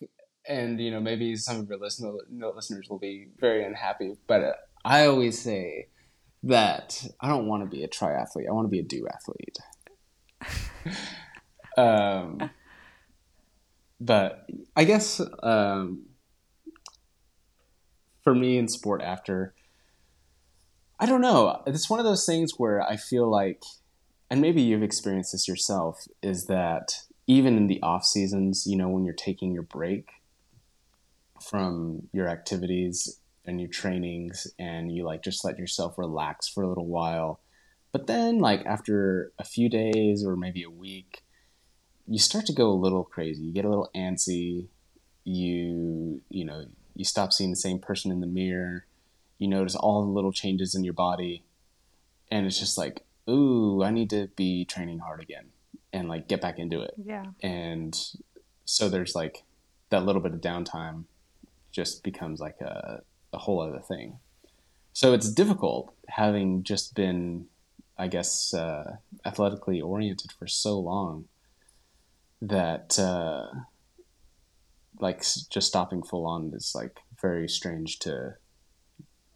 and you know, maybe some of your listener, listeners will be very unhappy, but uh, I always say that I don't want to be a triathlete. I want to be a duathlete. um, but I guess um, for me in sport after I don't know. It's one of those things where I feel like, and maybe you've experienced this yourself, is that even in the off seasons, you know, when you're taking your break from your activities and your trainings and you like just let yourself relax for a little while. But then like after a few days or maybe a week, you start to go a little crazy. You get a little antsy. You, you know, you stop seeing the same person in the mirror. You notice all the little changes in your body. And it's just like, ooh, I need to be training hard again and like get back into it. Yeah. And so there's like that little bit of downtime just becomes like a, a whole other thing. So it's difficult having just been, I guess, uh, athletically oriented for so long that uh, like just stopping full on is like very strange to,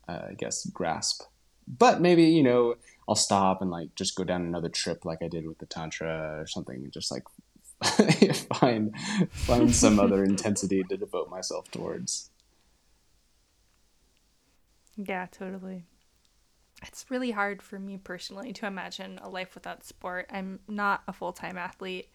uh, I guess, grasp. But maybe you know I'll stop and like just go down another trip like I did with the tantra or something, and just like find find some other intensity to devote myself towards. Yeah, totally. It's really hard for me personally to imagine a life without sport. I'm not a full time athlete.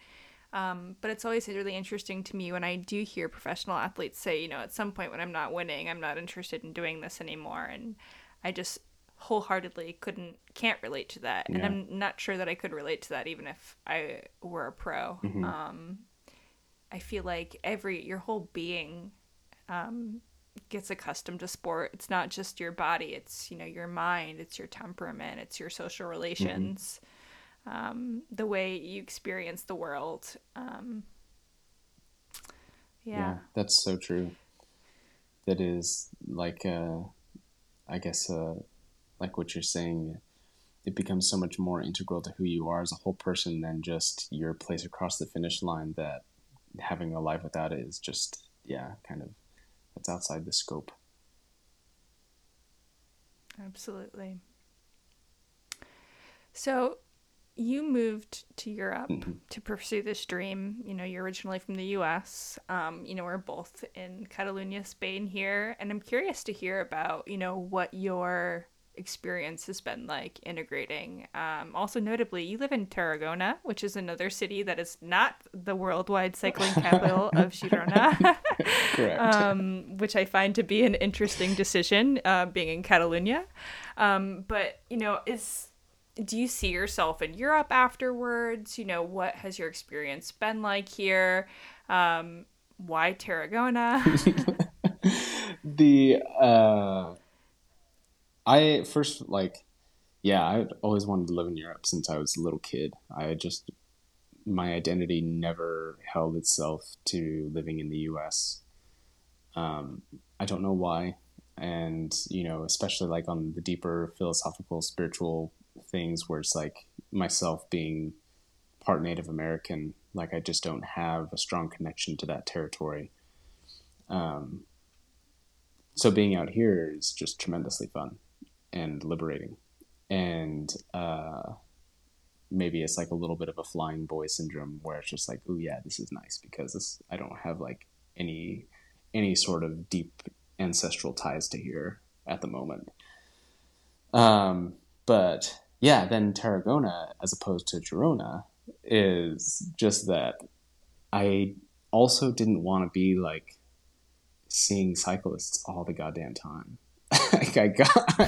Um, but it's always really interesting to me when I do hear professional athletes say, you know, at some point when I'm not winning, I'm not interested in doing this anymore. And I just wholeheartedly couldn't, can't relate to that. And I'm not sure that I could relate to that even if I were a pro. Mm-hmm. Um, I feel like every, your whole being um, gets accustomed to sport. It's not just your body, it's, you know, your mind, it's your temperament, it's your social mm-hmm. relations. Mm-hmm um, the way you experience the world. Um, yeah. yeah. that's so true. That is like, uh, I guess, uh, like what you're saying. It becomes so much more integral to who you are as a whole person than just your place across the finish line. That having a life without it is just, yeah, kind of, that's outside the scope. Absolutely. So, you moved to Europe mm-hmm. to pursue this dream. You know, you're originally from the U.S. Um, you know, we're both in Catalonia, Spain here, and I'm curious to hear about you know what your experience has been like integrating. Um, also, notably, you live in Tarragona, which is another city that is not the worldwide cycling capital of Girona, um, which I find to be an interesting decision, uh, being in Catalonia. Um, but you know, is do you see yourself in Europe afterwards? You know, what has your experience been like here? Um, why Tarragona? the uh, I first like, yeah, I always wanted to live in Europe since I was a little kid. I just my identity never held itself to living in the U.S. Um, I don't know why, and you know, especially like on the deeper philosophical, spiritual things where it's like myself being part Native American, like I just don't have a strong connection to that territory. Um, so being out here is just tremendously fun and liberating. And uh, maybe it's like a little bit of a flying boy syndrome where it's just like, oh yeah, this is nice because this I don't have like any any sort of deep ancestral ties to here at the moment. Um, but yeah, then Tarragona, as opposed to Girona, is just that I also didn't want to be like seeing cyclists all the goddamn time. like I got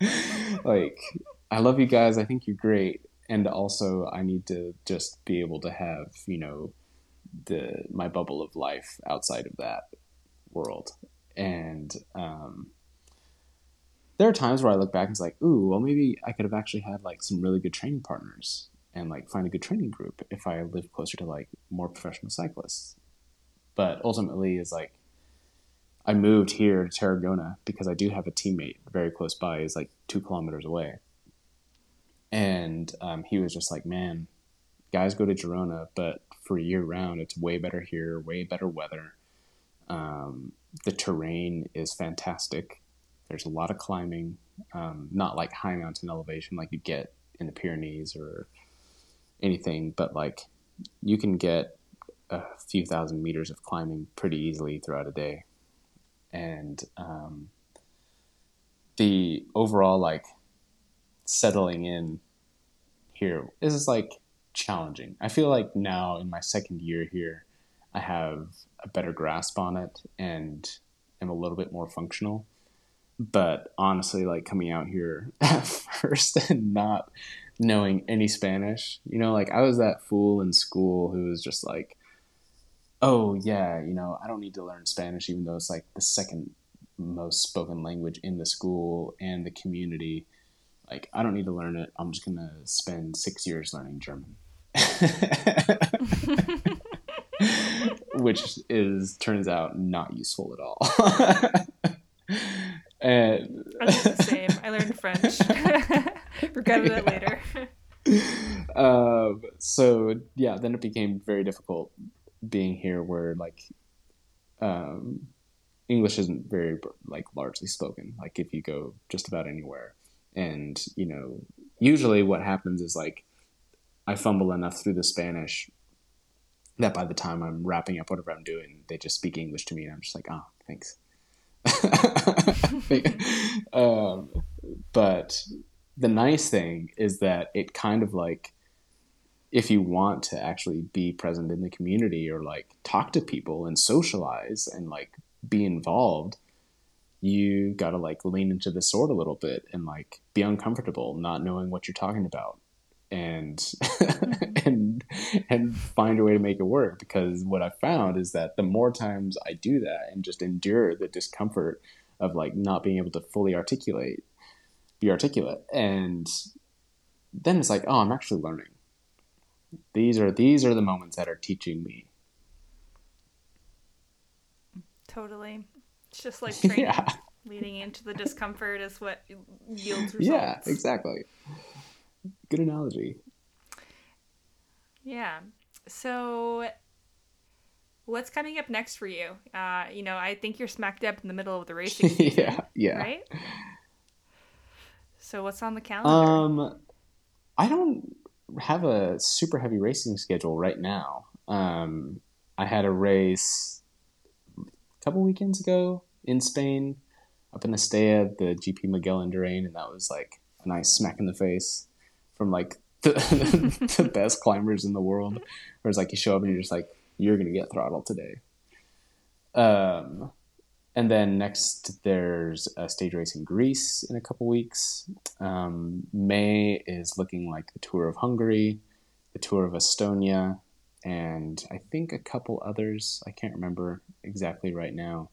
like I love you guys. I think you're great, and also I need to just be able to have you know the my bubble of life outside of that world, and um, there are times where I look back and it's like, ooh, well, maybe I could have actually had like some really good training partners and like find a good training group if I lived closer to like more professional cyclists. But ultimately, is like I moved here to Tarragona because I do have a teammate very close by, is like two kilometers away. And um, he was just like, man, guys go to Girona, but for year round, it's way better here, way better weather. Um, the terrain is fantastic. There's a lot of climbing, um, not like high mountain elevation like you get in the Pyrenees or anything, but like you can get a few thousand meters of climbing pretty easily throughout a day. And um, the overall like settling in here is like challenging. I feel like now in my second year here, I have a better grasp on it and am a little bit more functional. But honestly, like coming out here at first and not knowing any Spanish, you know, like I was that fool in school who was just like, oh, yeah, you know, I don't need to learn Spanish, even though it's like the second most spoken language in the school and the community. Like, I don't need to learn it. I'm just going to spend six years learning German. which is turns out not useful at all. And I the same. I learned French. Regretted it later. Um, so yeah, then it became very difficult being here, where like um, English isn't very like largely spoken. Like if you go just about anywhere, and you know, usually what happens is like I fumble enough through the Spanish that by the time I'm wrapping up whatever I'm doing, they just speak English to me, and I'm just like, oh, thanks. um, but the nice thing is that it kind of like, if you want to actually be present in the community or like talk to people and socialize and like be involved, you got to like lean into the sword a little bit and like be uncomfortable, not knowing what you're talking about. And and and find a way to make it work because what i found is that the more times i do that and just endure the discomfort of like not being able to fully articulate be articulate and then it's like oh i'm actually learning. These are these are the moments that are teaching me. Totally. It's just like training. Yeah. leading into the discomfort is what yields results. yeah exactly. Good analogy. Yeah. So what's coming up next for you? Uh, you know, I think you're smack dab in the middle of the racing season, yeah, yeah. Right? So what's on the calendar? Um I don't have a super heavy racing schedule right now. Um I had a race a couple weekends ago in Spain up in Estella, the GP Miguel Indurain, and that was like a nice smack in the face from like the, the best climbers in the world. Whereas like you show up and you're just like, you're gonna get throttled today. Um, and then next there's a stage race in Greece in a couple weeks. Um, May is looking like the tour of Hungary, the tour of Estonia, and I think a couple others. I can't remember exactly right now.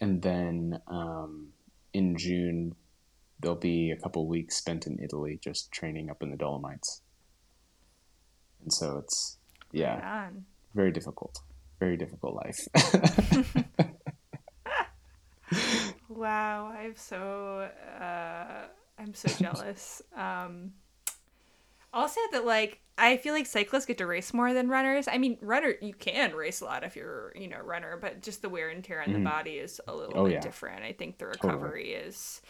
And then um, in June there'll be a couple weeks spent in Italy just training up in the Dolomites. And so it's yeah, very difficult, very difficult life. wow, I'm so uh, I'm so jealous. Um, I'll that like I feel like cyclists get to race more than runners. I mean, runner you can race a lot if you're you know runner, but just the wear and tear on mm. the mm-hmm. body is a little oh, bit yeah. different. I think the recovery totally. is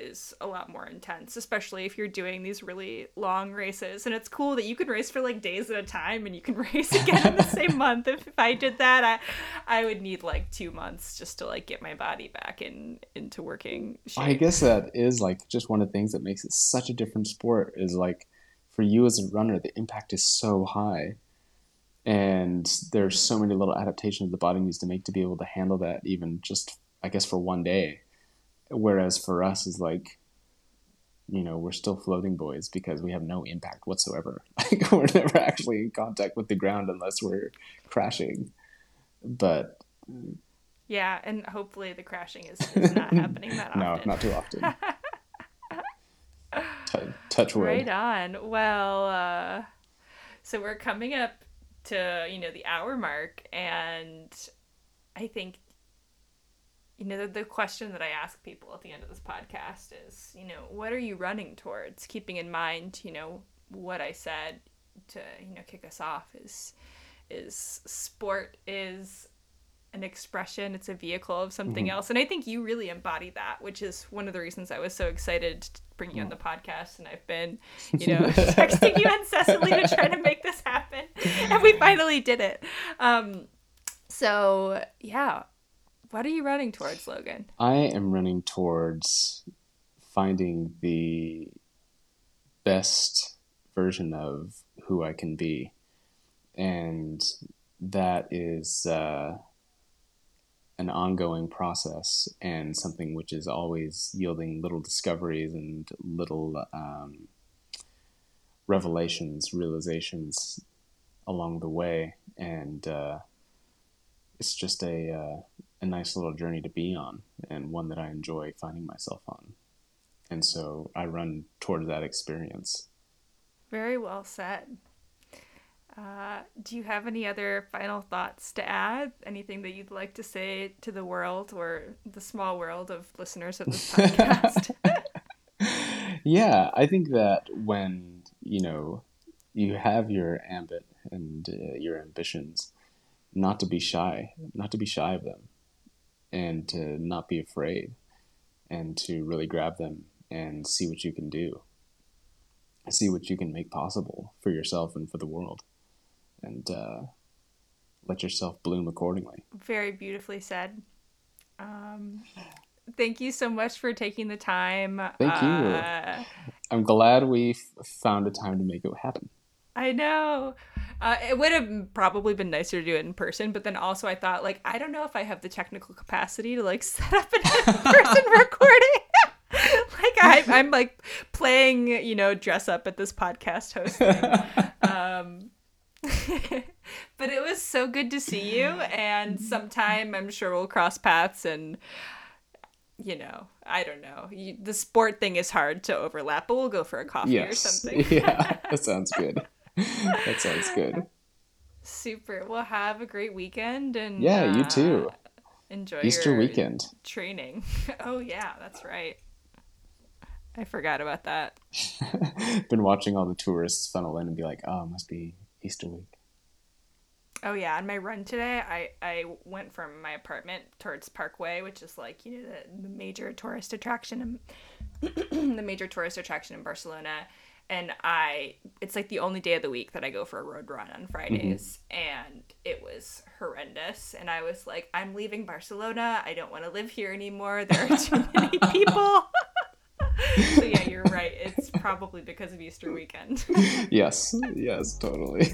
is a lot more intense, especially if you're doing these really long races. And it's cool that you can race for like days at a time and you can race again in the same month. If, if I did that, I I would need like two months just to like get my body back in into working shape. I guess that is like just one of the things that makes it such a different sport is like for you as a runner, the impact is so high. And there's so many little adaptations the body needs to make to be able to handle that even just I guess for one day Whereas for us is like, you know, we're still floating boys because we have no impact whatsoever. Like we're never actually in contact with the ground unless we're crashing. But yeah, and hopefully the crashing is, is not happening that often. No, not too often. T- touch wood. Right on. Well, uh, so we're coming up to you know the hour mark, and I think you know, the, the question that I ask people at the end of this podcast is, you know, what are you running towards? Keeping in mind, you know, what I said to, you know, kick us off is is sport is an expression, it's a vehicle of something mm-hmm. else. And I think you really embody that, which is one of the reasons I was so excited to bring you on the podcast. And I've been, you know, texting you incessantly to try to make this happen. And we finally did it. Um, so, yeah, what are you running towards, Logan? I am running towards finding the best version of who I can be. And that is uh, an ongoing process and something which is always yielding little discoveries and little um, revelations, realizations along the way. And uh, it's just a, uh, a nice little journey to be on and one that I enjoy finding myself on. And so I run towards that experience. Very well said. Uh, do you have any other final thoughts to add? Anything that you'd like to say to the world or the small world of listeners of this podcast? yeah, I think that when, you know, you have your ambit and uh, your ambitions, not to be shy, not to be shy of them, and to not be afraid, and to really grab them and see what you can do, see what you can make possible for yourself and for the world and uh, let yourself bloom accordingly. Very beautifully said. Um, thank you so much for taking the time. Thank you. Uh, I'm glad we found a time to make it happen. I know. Uh, it would have probably been nicer to do it in person, but then also I thought, like, I don't know if I have the technical capacity to like set up an in-person recording. like I, I'm like playing, you know, dress up at this podcast hosting. um, but it was so good to see you and sometime i'm sure we'll cross paths and you know i don't know you, the sport thing is hard to overlap but we'll go for a coffee yes. or something yeah that sounds good that sounds good. Super. Well have a great weekend and yeah uh, you too. enjoy easter weekend. training. Oh yeah that's right. I forgot about that. Been watching all the tourists funnel in and be like oh it must be Easter week. Oh yeah, on my run today, I I went from my apartment towards Park Güell, which is like you know the, the major tourist attraction, in, the major tourist attraction in Barcelona, and I it's like the only day of the week that I go for a road run on Fridays, mm-hmm. and it was horrendous. And I was like, I'm leaving Barcelona. I don't want to live here anymore. There are too many people. so yeah, you're right. It's probably because of Easter weekend. yes, yes, totally.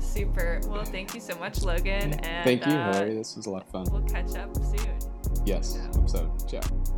Super. Well, thank you so much, Logan. And thank you, uh, This was a lot of fun. We'll catch up soon. Yes, yeah. hope so. Ciao.